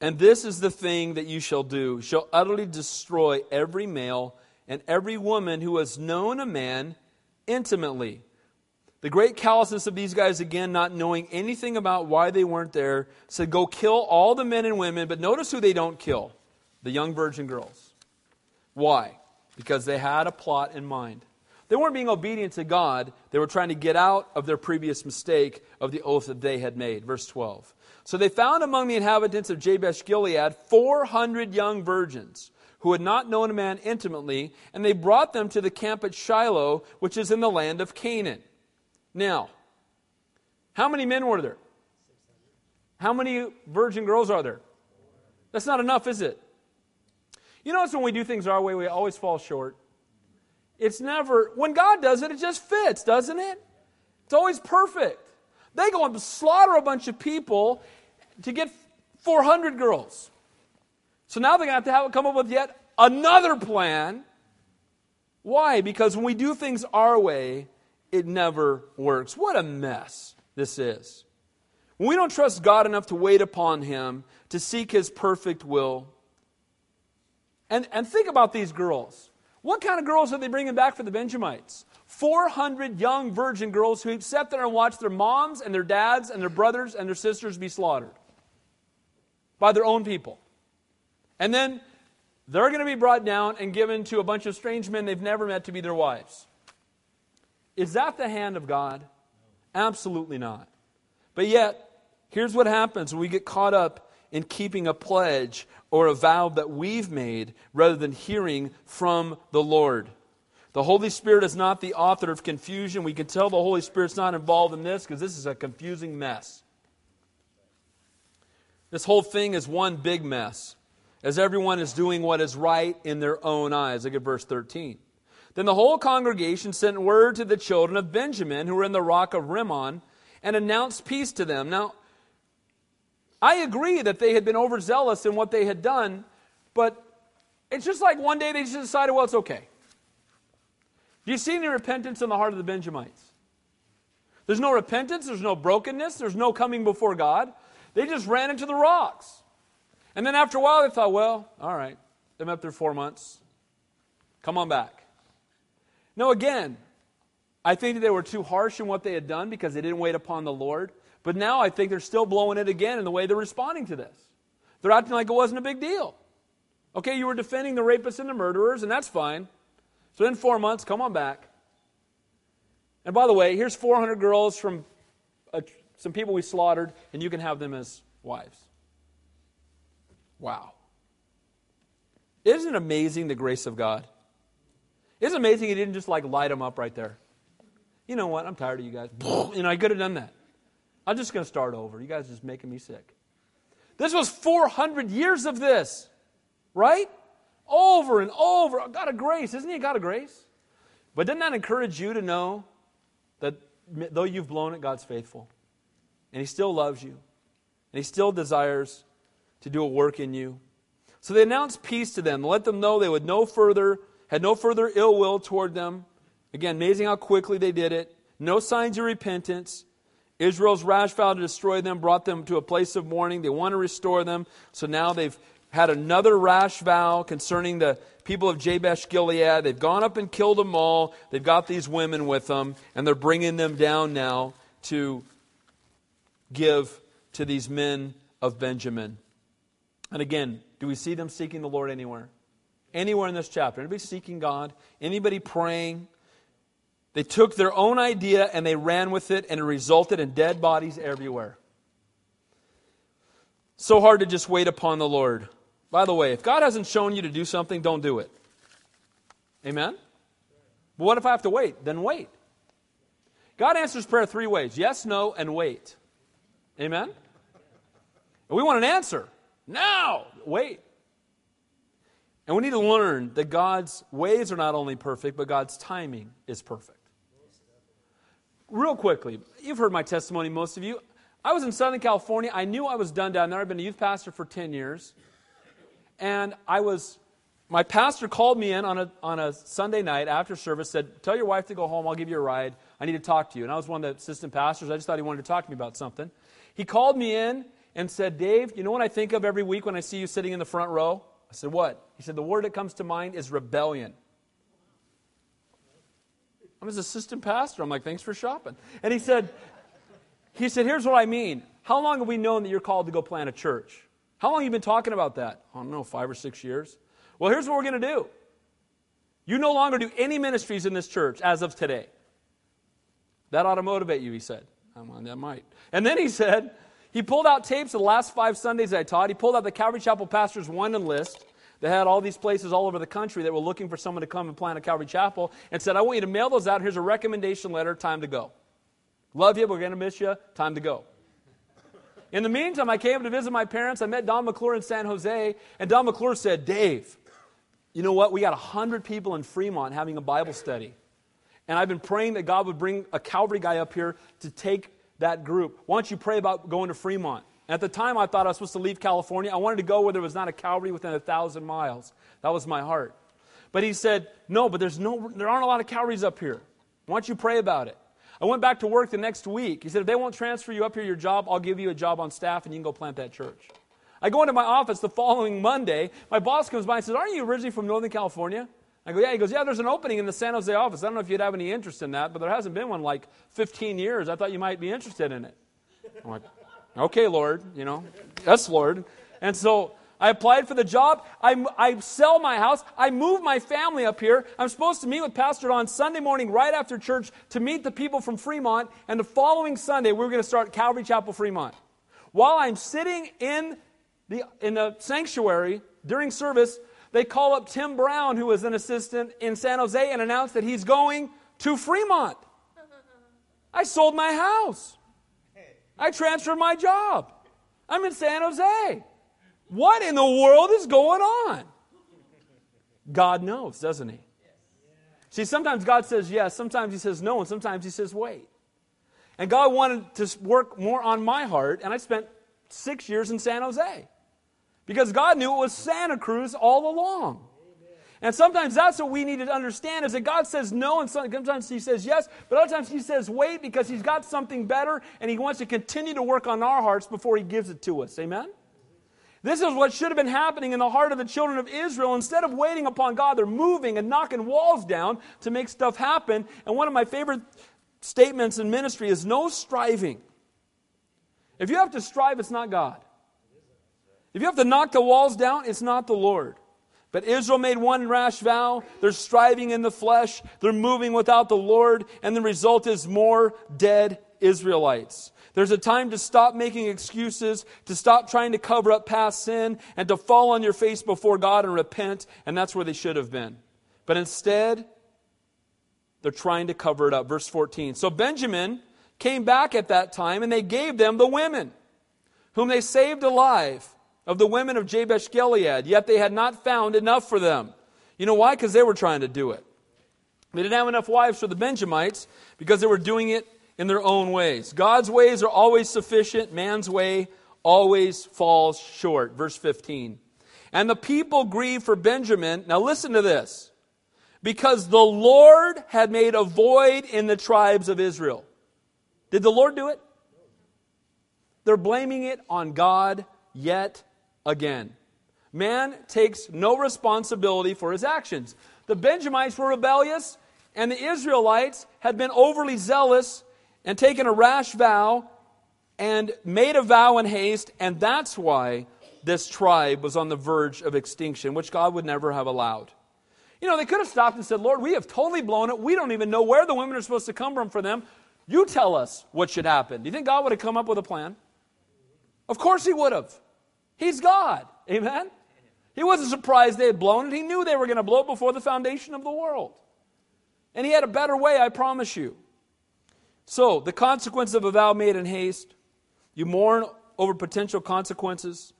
And this is the thing that you shall do shall utterly destroy every male and every woman who has known a man intimately. The great callousness of these guys, again, not knowing anything about why they weren't there, said, Go kill all the men and women, but notice who they don't kill the young virgin girls. Why? Because they had a plot in mind. They weren't being obedient to God, they were trying to get out of their previous mistake of the oath that they had made. Verse 12. So they found among the inhabitants of Jabesh Gilead 400 young virgins who had not known a man intimately, and they brought them to the camp at Shiloh, which is in the land of Canaan. Now, how many men were there? How many virgin girls are there? That's not enough, is it? You notice when we do things our way, we always fall short. It's never, when God does it, it just fits, doesn't it? It's always perfect. They go and slaughter a bunch of people to get 400 girls. So now they're going to have to come up with yet another plan. Why? Because when we do things our way, it never works. What a mess this is. When we don't trust God enough to wait upon Him, to seek His perfect will. And, and think about these girls. What kind of girls are they bringing back for the Benjamites? 400 young virgin girls who sat there and watched their moms and their dads and their brothers and their sisters be slaughtered by their own people. And then they're going to be brought down and given to a bunch of strange men they've never met to be their wives. Is that the hand of God? Absolutely not. But yet, here's what happens when we get caught up in keeping a pledge or a vow that we've made rather than hearing from the Lord. The Holy Spirit is not the author of confusion. We can tell the Holy Spirit's not involved in this because this is a confusing mess. This whole thing is one big mess, as everyone is doing what is right in their own eyes. Look at verse 13. Then the whole congregation sent word to the children of Benjamin who were in the rock of Rimmon and announced peace to them. Now, I agree that they had been overzealous in what they had done, but it's just like one day they just decided, well, it's okay. Do you see any repentance in the heart of the Benjamites? There's no repentance, there's no brokenness, there's no coming before God. They just ran into the rocks. And then after a while, they thought, well, all right, they've been four months. Come on back. No, again, I think that they were too harsh in what they had done because they didn't wait upon the Lord. But now I think they're still blowing it again in the way they're responding to this. They're acting like it wasn't a big deal. Okay, you were defending the rapists and the murderers, and that's fine. So in four months, come on back. And by the way, here's 400 girls from uh, some people we slaughtered, and you can have them as wives. Wow. Isn't it amazing the grace of God? Isn't it amazing he didn't just like light them up right there? You know what? I'm tired of you guys. (laughs) You know, I could have done that. I'm just going to start over. You guys are just making me sick. This was 400 years of this, right? Over and over. Oh, God of grace. Isn't he God of grace? But doesn't that encourage you to know that though you've blown it, God's faithful? And he still loves you. And he still desires to do a work in you. So they announced peace to them, let them know they would no further, had no further ill will toward them. Again, amazing how quickly they did it. No signs of repentance. Israel's rash vow to destroy them brought them to a place of mourning. They want to restore them. So now they've had another rash vow concerning the people of Jabesh Gilead. They've gone up and killed them all. They've got these women with them, and they're bringing them down now to give to these men of Benjamin. And again, do we see them seeking the Lord anywhere? Anywhere in this chapter? Anybody seeking God? Anybody praying? They took their own idea and they ran with it, and it resulted in dead bodies everywhere. So hard to just wait upon the Lord. By the way, if God hasn't shown you to do something, don't do it. Amen? But what if I have to wait? Then wait. God answers prayer three ways yes, no, and wait. Amen? And we want an answer. Now, wait. And we need to learn that God's ways are not only perfect, but God's timing is perfect. Real quickly, you've heard my testimony, most of you. I was in Southern California. I knew I was done down there. I've been a youth pastor for 10 years. And I was, my pastor called me in on a, on a Sunday night after service, said, Tell your wife to go home. I'll give you a ride. I need to talk to you. And I was one of the assistant pastors. I just thought he wanted to talk to me about something. He called me in and said, Dave, you know what I think of every week when I see you sitting in the front row? I said, What? He said, The word that comes to mind is rebellion. I'm his assistant pastor. I'm like, Thanks for shopping. And he said, he said, Here's what I mean. How long have we known that you're called to go plant a church? How long have you been talking about that? I don't know, five or six years. Well, here's what we're going to do. You no longer do any ministries in this church as of today. That ought to motivate you, he said. I'm on that might. And then he said, he pulled out tapes of the last five Sundays I taught. He pulled out the Calvary Chapel Pastors One and list that had all these places all over the country that were looking for someone to come and plant a Calvary Chapel and said, I want you to mail those out. Here's a recommendation letter. Time to go. Love you. We're going to miss you. Time to go. In the meantime, I came to visit my parents. I met Don McClure in San Jose, and Don McClure said, Dave, you know what? We got 100 people in Fremont having a Bible study. And I've been praying that God would bring a Calvary guy up here to take that group. Why don't you pray about going to Fremont? At the time, I thought I was supposed to leave California. I wanted to go where there was not a Calvary within a thousand miles. That was my heart. But he said, No, but there's no, there aren't a lot of Calvaries up here. Why don't you pray about it? I went back to work the next week. He said, if they won't transfer you up here your job, I'll give you a job on staff and you can go plant that church. I go into my office the following Monday. My boss comes by and says, Aren't you originally from Northern California? I go, Yeah. He goes, Yeah, there's an opening in the San Jose office. I don't know if you'd have any interest in that, but there hasn't been one like 15 years. I thought you might be interested in it. I'm like, Okay, Lord, you know, yes, Lord. And so I applied for the job. I, I sell my house. I move my family up here. I'm supposed to meet with Pastor Don Sunday morning right after church to meet the people from Fremont. And the following Sunday, we're going to start Calvary Chapel Fremont. While I'm sitting in the, in the sanctuary during service, they call up Tim Brown, who was an assistant in San Jose, and announce that he's going to Fremont. I sold my house. I transferred my job. I'm in San Jose. What in the world is going on? God knows, doesn't He? See, sometimes God says yes, sometimes He says no, and sometimes He says wait. And God wanted to work more on my heart, and I spent six years in San Jose because God knew it was Santa Cruz all along. And sometimes that's what we need to understand is that God says no, and sometimes He says yes, but other times He says wait because He's got something better and He wants to continue to work on our hearts before He gives it to us. Amen? This is what should have been happening in the heart of the children of Israel. Instead of waiting upon God, they're moving and knocking walls down to make stuff happen. And one of my favorite statements in ministry is no striving. If you have to strive, it's not God. If you have to knock the walls down, it's not the Lord. But Israel made one rash vow. They're striving in the flesh. They're moving without the Lord. And the result is more dead Israelites. There's a time to stop making excuses, to stop trying to cover up past sin, and to fall on your face before God and repent, and that's where they should have been. But instead, they're trying to cover it up. Verse 14. So Benjamin came back at that time, and they gave them the women, whom they saved alive, of the women of Jabesh Gilead, yet they had not found enough for them. You know why? Because they were trying to do it. They didn't have enough wives for the Benjamites because they were doing it in their own ways. God's ways are always sufficient, man's way always falls short. Verse 15. And the people grieved for Benjamin. Now listen to this. Because the Lord had made a void in the tribes of Israel. Did the Lord do it? They're blaming it on God yet again. Man takes no responsibility for his actions. The Benjamites were rebellious, and the Israelites had been overly zealous and taken a rash vow and made a vow in haste, and that's why this tribe was on the verge of extinction, which God would never have allowed. You know, they could have stopped and said, Lord, we have totally blown it. We don't even know where the women are supposed to come from for them. You tell us what should happen. Do you think God would have come up with a plan? Of course he would have. He's God. Amen? He wasn't surprised they had blown it. He knew they were going to blow it before the foundation of the world. And he had a better way, I promise you. So, the consequence of a vow made in haste you mourn over potential consequences.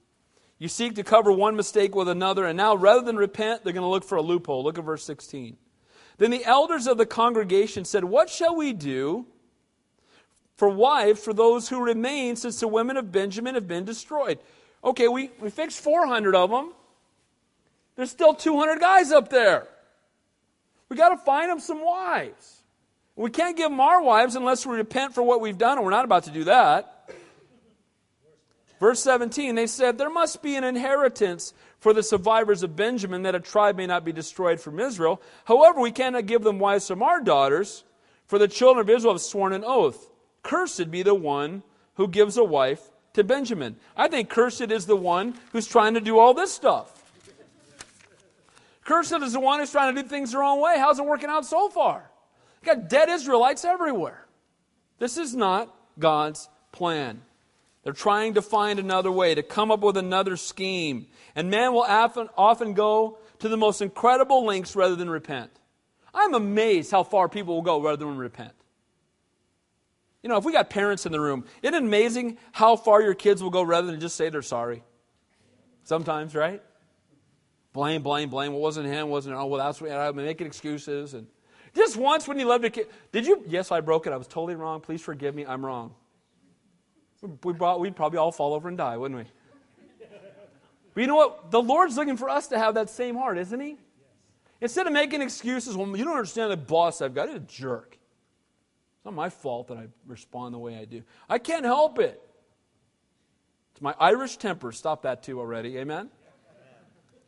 You seek to cover one mistake with another, and now rather than repent, they're going to look for a loophole. Look at verse 16. Then the elders of the congregation said, What shall we do for wives for those who remain, since the women of Benjamin have been destroyed? Okay, we, we fixed 400 of them. There's still 200 guys up there. We got to find them some wives. We can't give them our wives unless we repent for what we've done, and we're not about to do that. Verse 17, they said, There must be an inheritance for the survivors of Benjamin that a tribe may not be destroyed from Israel. However, we cannot give them wives from our daughters, for the children of Israel have sworn an oath. Cursed be the one who gives a wife to Benjamin. I think cursed is the one who's trying to do all this stuff. Cursed is the one who's trying to do things the wrong way. How's it working out so far? You got dead Israelites everywhere. This is not God's plan. They're trying to find another way, to come up with another scheme. And man will often, often go to the most incredible lengths rather than repent. I'm amazed how far people will go rather than repent. You know, if we got parents in the room, isn't it amazing how far your kids will go rather than just say they're sorry? Sometimes, right? Blame, blame, blame. It wasn't him, wasn't it? Oh, well, that's what I'm making excuses. And just once when you loved a kid, did you? Yes, I broke it. I was totally wrong. Please forgive me. I'm wrong. We brought, we'd probably all fall over and die, wouldn't we? But you know what? The Lord's looking for us to have that same heart, isn't He? Instead of making excuses, well, you don't understand the boss I've got. He's a jerk. It's not my fault that I respond the way I do. I can't help it. It's my Irish temper. Stop that too already. Amen?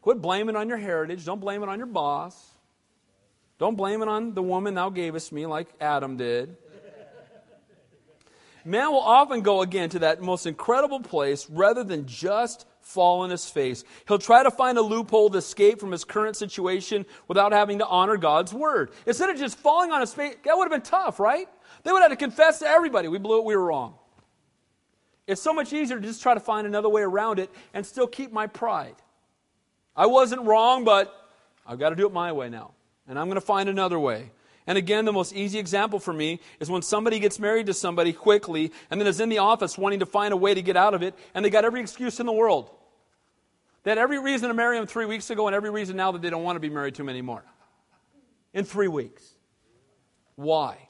Quit blaming on your heritage. Don't blame it on your boss. Don't blame it on the woman thou gavest me, like Adam did. Man will often go again to that most incredible place rather than just fall on his face. He'll try to find a loophole to escape from his current situation without having to honor God's word. Instead of just falling on his face, that would have been tough, right? They would have to confess to everybody we blew it, we were wrong. It's so much easier to just try to find another way around it and still keep my pride. I wasn't wrong, but I've got to do it my way now. And I'm going to find another way. And again, the most easy example for me is when somebody gets married to somebody quickly and then is in the office wanting to find a way to get out of it, and they got every excuse in the world. They had every reason to marry him three weeks ago and every reason now that they don't want to be married to him anymore. In three weeks. Why?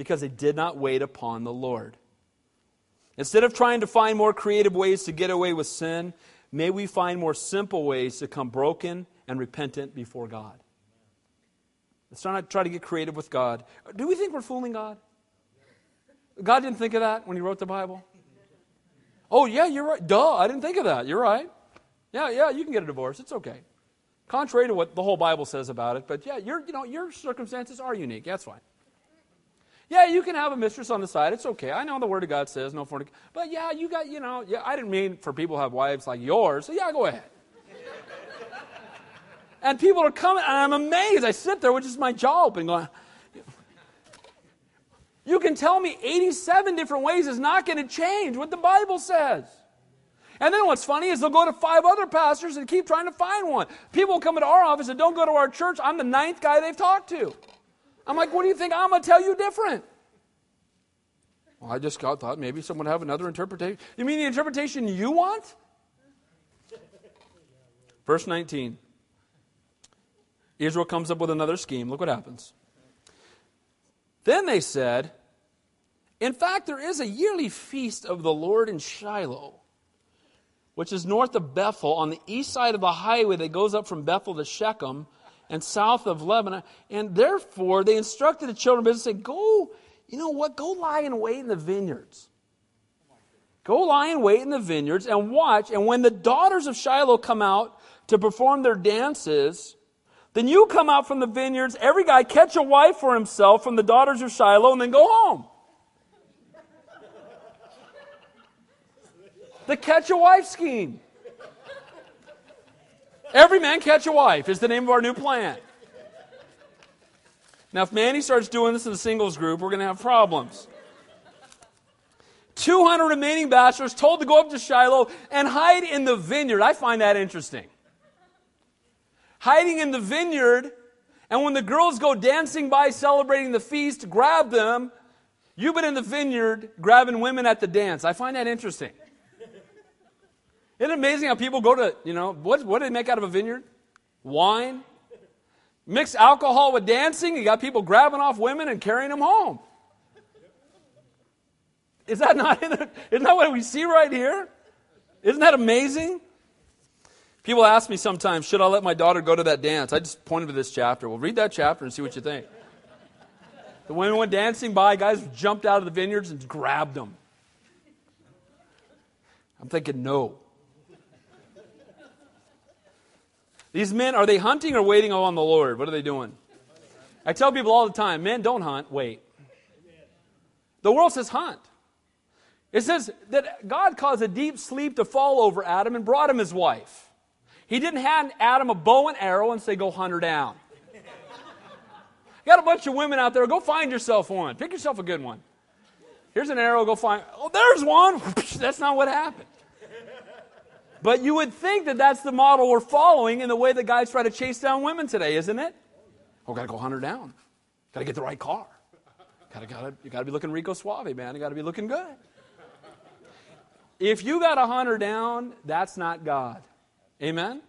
Because they did not wait upon the Lord. Instead of trying to find more creative ways to get away with sin, may we find more simple ways to come broken and repentant before God. Let's not try to get creative with God. Do we think we're fooling God? God didn't think of that when He wrote the Bible. Oh, yeah, you're right. Duh, I didn't think of that. You're right. Yeah, yeah, you can get a divorce. It's okay. Contrary to what the whole Bible says about it, but yeah, your, you know, your circumstances are unique. That's fine. Yeah, you can have a mistress on the side. It's okay. I know the Word of God says no fornication. But yeah, you got, you know, yeah, I didn't mean for people to have wives like yours. So yeah, go ahead. (laughs) And people are coming, and I'm amazed. I sit there with just my jaw open, going, You can tell me 87 different ways is not going to change what the Bible says. And then what's funny is they'll go to five other pastors and keep trying to find one. People come into our office and don't go to our church. I'm the ninth guy they've talked to. I'm like, what do you think? I'm going to tell you different. Well, I just thought maybe someone would have another interpretation. You mean the interpretation you want? Verse 19. Israel comes up with another scheme. Look what happens. Then they said, In fact, there is a yearly feast of the Lord in Shiloh, which is north of Bethel, on the east side of the highway that goes up from Bethel to Shechem and south of Lebonah. And therefore, they instructed the children of Israel, say, Go, you know what? Go lie in wait in the vineyards. Go lie in wait in the vineyards and watch. And when the daughters of Shiloh come out to perform their dances, then you come out from the vineyards, every guy catch a wife for himself from the daughters of Shiloh, and then go home. the catch a wife scheme. Every man catch a wife is the name of our new plan. Now, if Manny starts doing this in the singles group, we're going to have problems. 200 remaining bachelors told to go up to Shiloh and hide in the vineyard. I find that interesting. Hiding in the vineyard, and when the girls go dancing by celebrating the feast, grab them. You've been in the vineyard grabbing women at the dance. I find that interesting. Isn't it amazing how people go to, you know, what, what do they make out of a vineyard? Wine. Mix alcohol with dancing. You got people grabbing off women and carrying them home. Is that not? (laughs) Isn't that what we see right here? Isn't that amazing? People ask me sometimes, should I let my daughter go to that dance? I just pointed to this chapter. Well, read that chapter and see what you think. The women went dancing by, guys jumped out of the vineyards and grabbed them. I'm thinking, no. These men, are they hunting or waiting on the Lord? What are they doing? I tell people all the time, men, don't hunt, wait. The world says hunt. It says that God caused a deep sleep to fall over Adam and brought him his wife. He didn't hand Adam a bow and arrow and say, go hunt her down. Got a bunch of women out there, go find yourself one. Pick yourself a good one. Here's an arrow, go find. Oh, there's one. (laughs) That's not what happened. But you would think that that's the model we're following in the way that guys try to chase down women today, isn't it? Oh, got to go hunt her down. Got to get the right car. Gotta, gotta, you got to be looking Rico Suave, man. You got to be looking good. If you got to hunt her down, that's not God. Amen?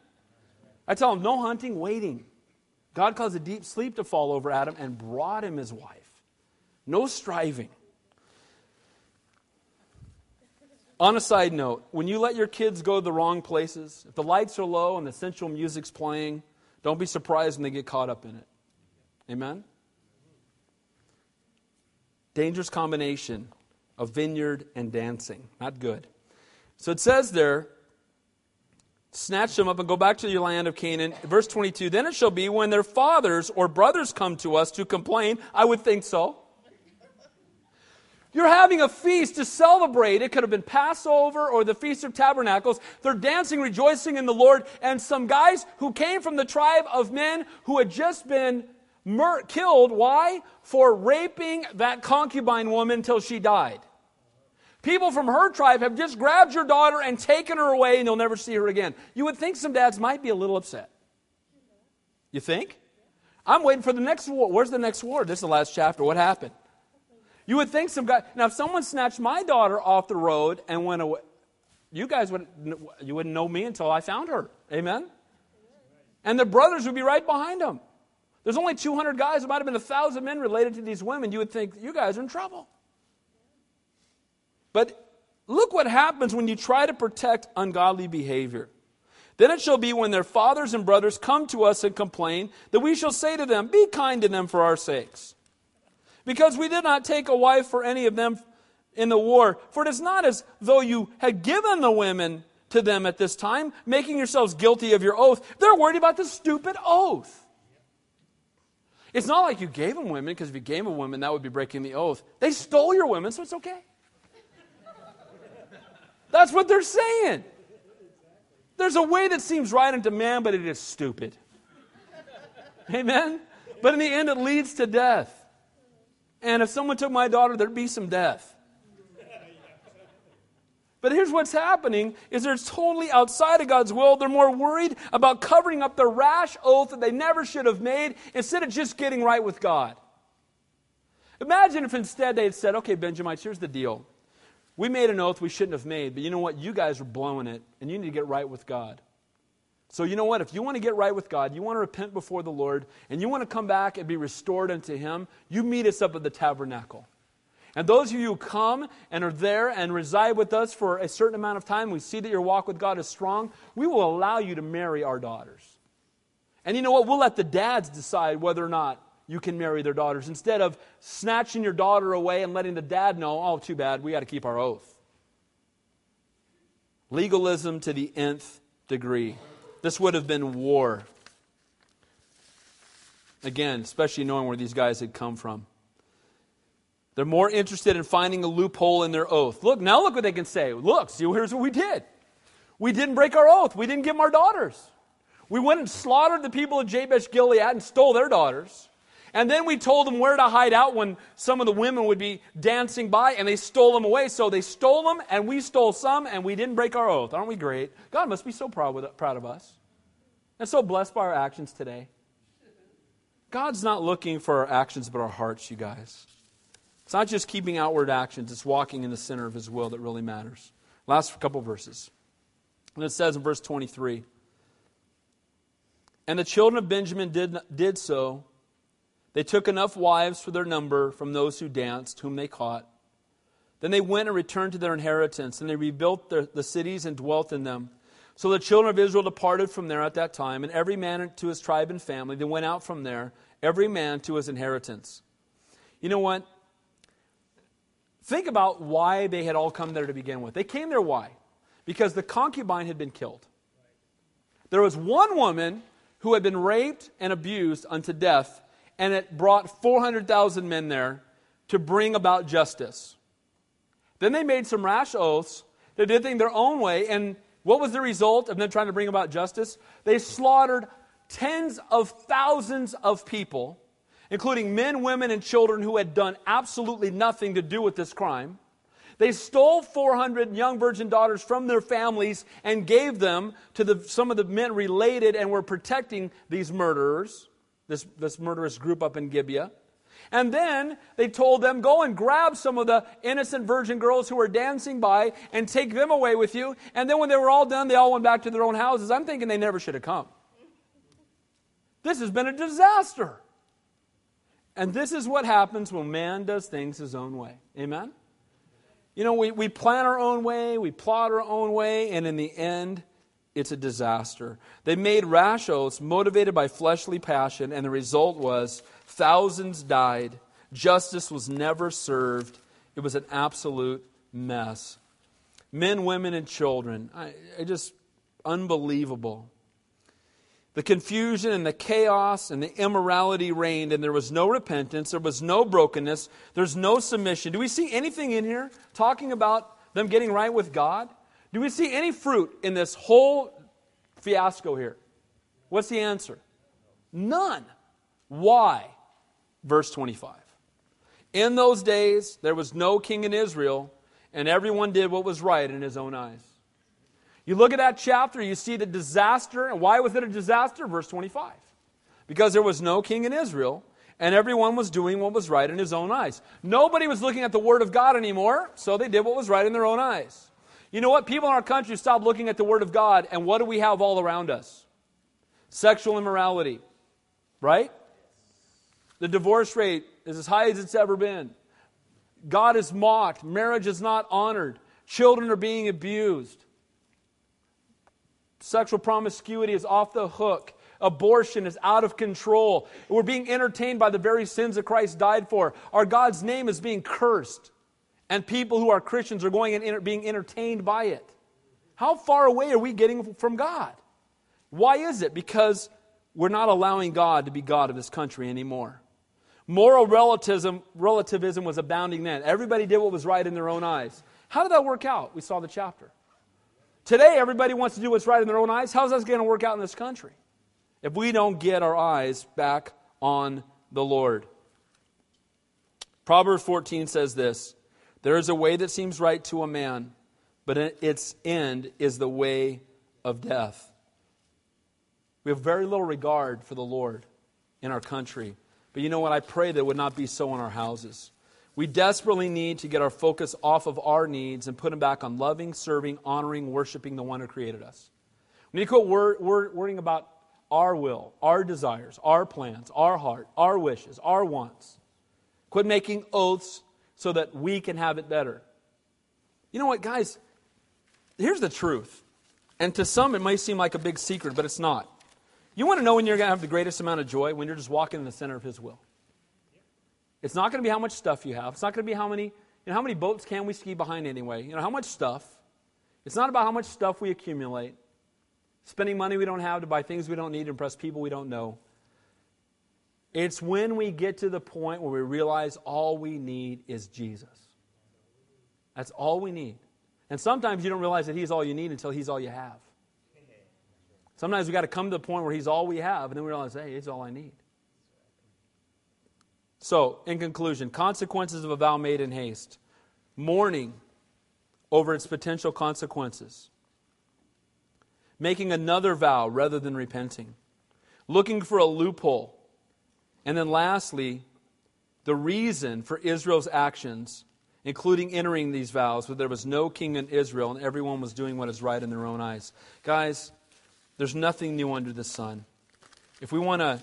I tell him, no hunting, waiting. God caused a deep sleep to fall over Adam and brought him his wife. No striving. On a side note, when you let your kids go to the wrong places, if the lights are low and the sensual music's playing, don't be surprised when they get caught up in it. Amen? Dangerous combination of vineyard and dancing. Not good. So it says there, snatch them up and go back to your land of Canaan. Verse 22 Then it shall be when their fathers or brothers come to us to complain, I would think so. You're having a feast to celebrate. It could have been Passover or the Feast of Tabernacles. They're dancing, rejoicing in the Lord. And some guys who came from the tribe of men who had just been mur- killed. Why? For raping that concubine woman till she died. People from her tribe have just grabbed your daughter and taken her away, and you'll never see her again. You would think some dads might be a little upset. You think? I'm waiting for the next war. Where's the next war? This is the last chapter. What happened? You would think some guy. Now, if someone snatched my daughter off the road and went away, you guys wouldn't, you wouldn't know me until I found her. Amen. And the brothers would be right behind them. There's only 200 guys. There might have been a thousand men related to these women. You would think you guys are in trouble. But look what happens when you try to protect ungodly behavior. Then it shall be when their fathers and brothers come to us and complain that we shall say to them, Be kind to them for our sakes because we did not take a wife for any of them in the war. For it is not as though you had given the women to them at this time, making yourselves guilty of your oath. They're worried about the stupid oath. It's not like you gave them women, because if you gave them women, that would be breaking the oath. They stole your women, so it's okay. That's what they're saying. There's a way that seems right unto man, but it is stupid. Amen? But in the end, it leads to death. And if someone took my daughter, there'd be some death. But here's what's happening is they're totally outside of God's will. They're more worried about covering up the rash oath that they never should have made instead of just getting right with God. Imagine if instead they had said, okay, Benjamites, here's the deal. We made an oath we shouldn't have made, but you know what? You guys are blowing it, and you need to get right with God. So, you know what? If you want to get right with God, you want to repent before the Lord, and you want to come back and be restored unto Him, you meet us up at the tabernacle. And those of you who come and are there and reside with us for a certain amount of time, we see that your walk with God is strong, we will allow you to marry our daughters. And you know what? We'll let the dads decide whether or not you can marry their daughters instead of snatching your daughter away and letting the dad know, oh, too bad, we got to keep our oath. Legalism to the nth degree. This would have been war. Again, especially knowing where these guys had come from. They're more interested in finding a loophole in their oath. Look, now look what they can say. Look, see, here's what we did. We didn't break our oath. We didn't give them our daughters. We went and slaughtered the people of Jabesh Gilead and stole their daughters. And then we told them where to hide out when some of the women would be dancing by and they stole them away. So they stole them and we stole some and we didn't break our oath. Aren't we great? God must be so proud, with, proud of us and so blessed by our actions today. God's not looking for our actions but our hearts, you guys. It's not just keeping outward actions, it's walking in the center of His will that really matters. Last couple verses. And it says in verse 23 And the children of Benjamin did, did so they took enough wives for their number from those who danced, whom they caught. Then they went and returned to their inheritance, and they rebuilt their, the cities and dwelt in them. So the children of Israel departed from there at that time, and every man to his tribe and family. They went out from there, every man to his inheritance. You know what? Think about why they had all come there to begin with. They came there why? Because the concubine had been killed. There was one woman who had been raped and abused unto death and it brought 400,000 men there to bring about justice. Then they made some rash oaths. They did things their own way. And what was the result of them trying to bring about justice? They slaughtered tens of thousands of people, including men, women, and children who had done absolutely nothing to do with this crime. They stole 400 young virgin daughters from their families and gave them to the, some of the men related and were protecting these murderers this, this murderous group up in Gibeah. And then they told them, Go and grab some of the innocent virgin girls who were dancing by and take them away with you. And then when they were all done, they all went back to their own houses. I'm thinking they never should have come. This has been a disaster. And this is what happens when man does things his own way. Amen? You know, we, we plan our own way, we plot our own way, and in the end, it's a disaster. They made rash oaths motivated by fleshly passion, and the result was thousands died. Justice was never served. It was an absolute mess. Men, women, and children. I, I just unbelievable. The confusion and the chaos and the immorality reigned, and there was no repentance, there was no brokenness, there's no submission. Do we see anything in here talking about them getting right with God? Do we see any fruit in this whole fiasco here? What's the answer? None. Why? Verse 25. In those days, there was no king in Israel, and everyone did what was right in his own eyes. You look at that chapter, you see the disaster. And why was it a disaster? Verse 25. Because there was no king in Israel, and everyone was doing what was right in his own eyes. Nobody was looking at the Word of God anymore, so they did what was right in their own eyes. You know what? People in our country stop looking at the Word of God, and what do we have all around us? Sexual immorality, right? The divorce rate is as high as it's ever been. God is mocked. Marriage is not honored. Children are being abused. Sexual promiscuity is off the hook. Abortion is out of control. We're being entertained by the very sins that Christ died for. Our God's name is being cursed and people who are Christians are going and being entertained by it. How far away are we getting from God? Why is it? Because we're not allowing God to be God of this country anymore. Moral relativism, relativism was abounding then. Everybody did what was right in their own eyes. How did that work out? We saw the chapter. Today, everybody wants to do what's right in their own eyes. How's that going to work out in this country? If we don't get our eyes back on the Lord. Proverbs 14 says this there is a way that seems right to a man, but its end is the way of death. We have very little regard for the Lord in our country. But you know what? I pray that it would not be so in our houses. We desperately need to get our focus off of our needs and put them back on loving, serving, honoring, worshiping the one who created us. We need to quit wor- wor- worrying about our will, our desires, our plans, our heart, our wishes, our wants. Quit making oaths so that we can have it better. You know what, guys? Here's the truth. And to some, it may seem like a big secret, but it's not. You want to know when you're going to have the greatest amount of joy? When you're just walking in the center of His will. It's not going to be how much stuff you have. It's not going to be how many, you know, how many boats can we ski behind anyway? You know, how much stuff. It's not about how much stuff we accumulate. Spending money we don't have to buy things we don't need to impress people we don't know. It's when we get to the point where we realize all we need is Jesus. That's all we need. And sometimes you don't realize that He's all you need until He's all you have. Sometimes we got to come to the point where He's all we have, and then we realize, hey, He's all I need. So, in conclusion, consequences of a vow made in haste. Mourning over its potential consequences. Making another vow rather than repenting. Looking for a loophole. And then lastly, the reason for Israel's actions, including entering these vows, where there was no king in Israel and everyone was doing what is right in their own eyes. Guys, there's nothing new under the sun. If we want to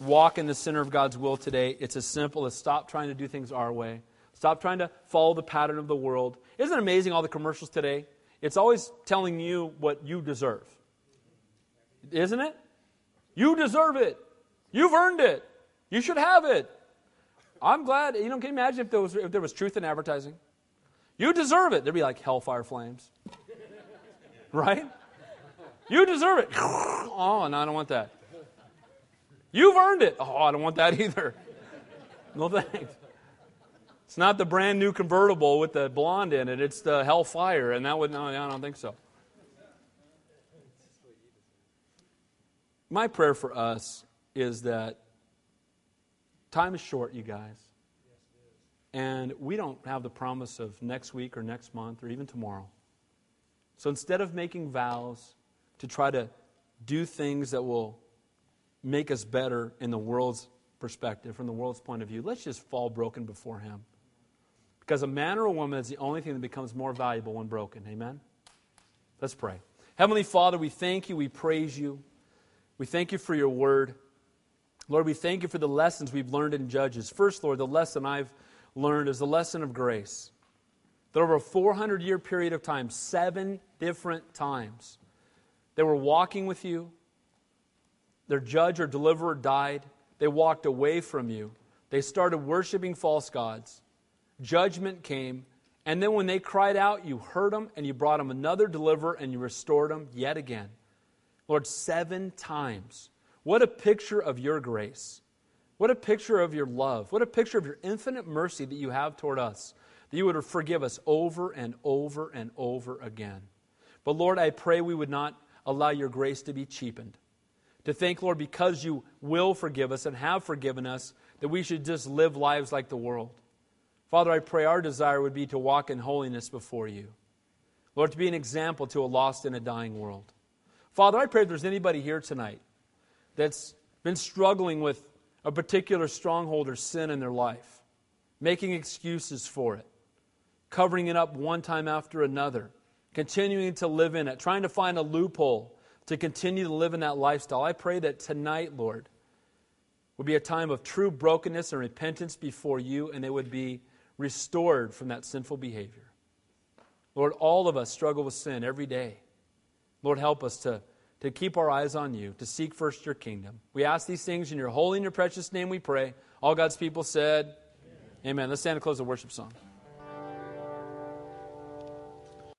walk in the center of God's will today, it's as simple as stop trying to do things our way. Stop trying to follow the pattern of the world. Isn't it amazing all the commercials today? It's always telling you what you deserve. Isn't it? You deserve it. You've earned it. You should have it. I'm glad. You know, can you imagine if there was, if there was truth in advertising? You deserve it. There'd be like hellfire flames. right? You deserve it. Oh, no, I don't want that. You've earned it. Oh, I don't want that either. No thanks. It's not the brand new convertible with the blonde in it. It's the Hellfire, and that would no, I don't think so. My prayer for us is that time is short, you guys. And we don't have the promise of next week or next month or even tomorrow. So instead of making vows to try to do things that will make us better in the world's perspective, from the world's point of view. Let's just fall broken before Him. Because a man or a woman is the only thing that becomes more valuable when broken. Amen? Let's pray. Heavenly Father, we thank you, we praise you. We thank you for your word. Lord, we thank you for the lessons we've learned in Judges. First, Lord, the lesson I've learned is the lesson of grace. That over a 400 year period of time, seven different times, they were walking with you, their judge or deliverer died. They walked away from you. They started worshiping false gods. Judgment came. And then when they cried out, you heard them and you brought them another deliverer and you restored them yet again. Lord, seven times. What a picture of your grace. What a picture of your love. What a picture of your infinite mercy that you have toward us. That you would forgive us over and over and over again. But Lord, I pray we would not allow your grace to be cheapened. To think, Lord, because you will forgive us and have forgiven us, that we should just live lives like the world. Father, I pray our desire would be to walk in holiness before you. Lord, to be an example to a lost and a dying world. Father, I pray if there's anybody here tonight that's been struggling with a particular stronghold or sin in their life, making excuses for it, covering it up one time after another, continuing to live in it, trying to find a loophole to continue to live in that lifestyle. I pray that tonight, Lord, would be a time of true brokenness and repentance before you, and they would be restored from that sinful behavior. Lord, all of us struggle with sin every day. Lord, help us to, to keep our eyes on you, to seek first your kingdom. We ask these things in your holy and your precious name we pray. All God's people said, Amen. Amen. Let's stand and close the worship song.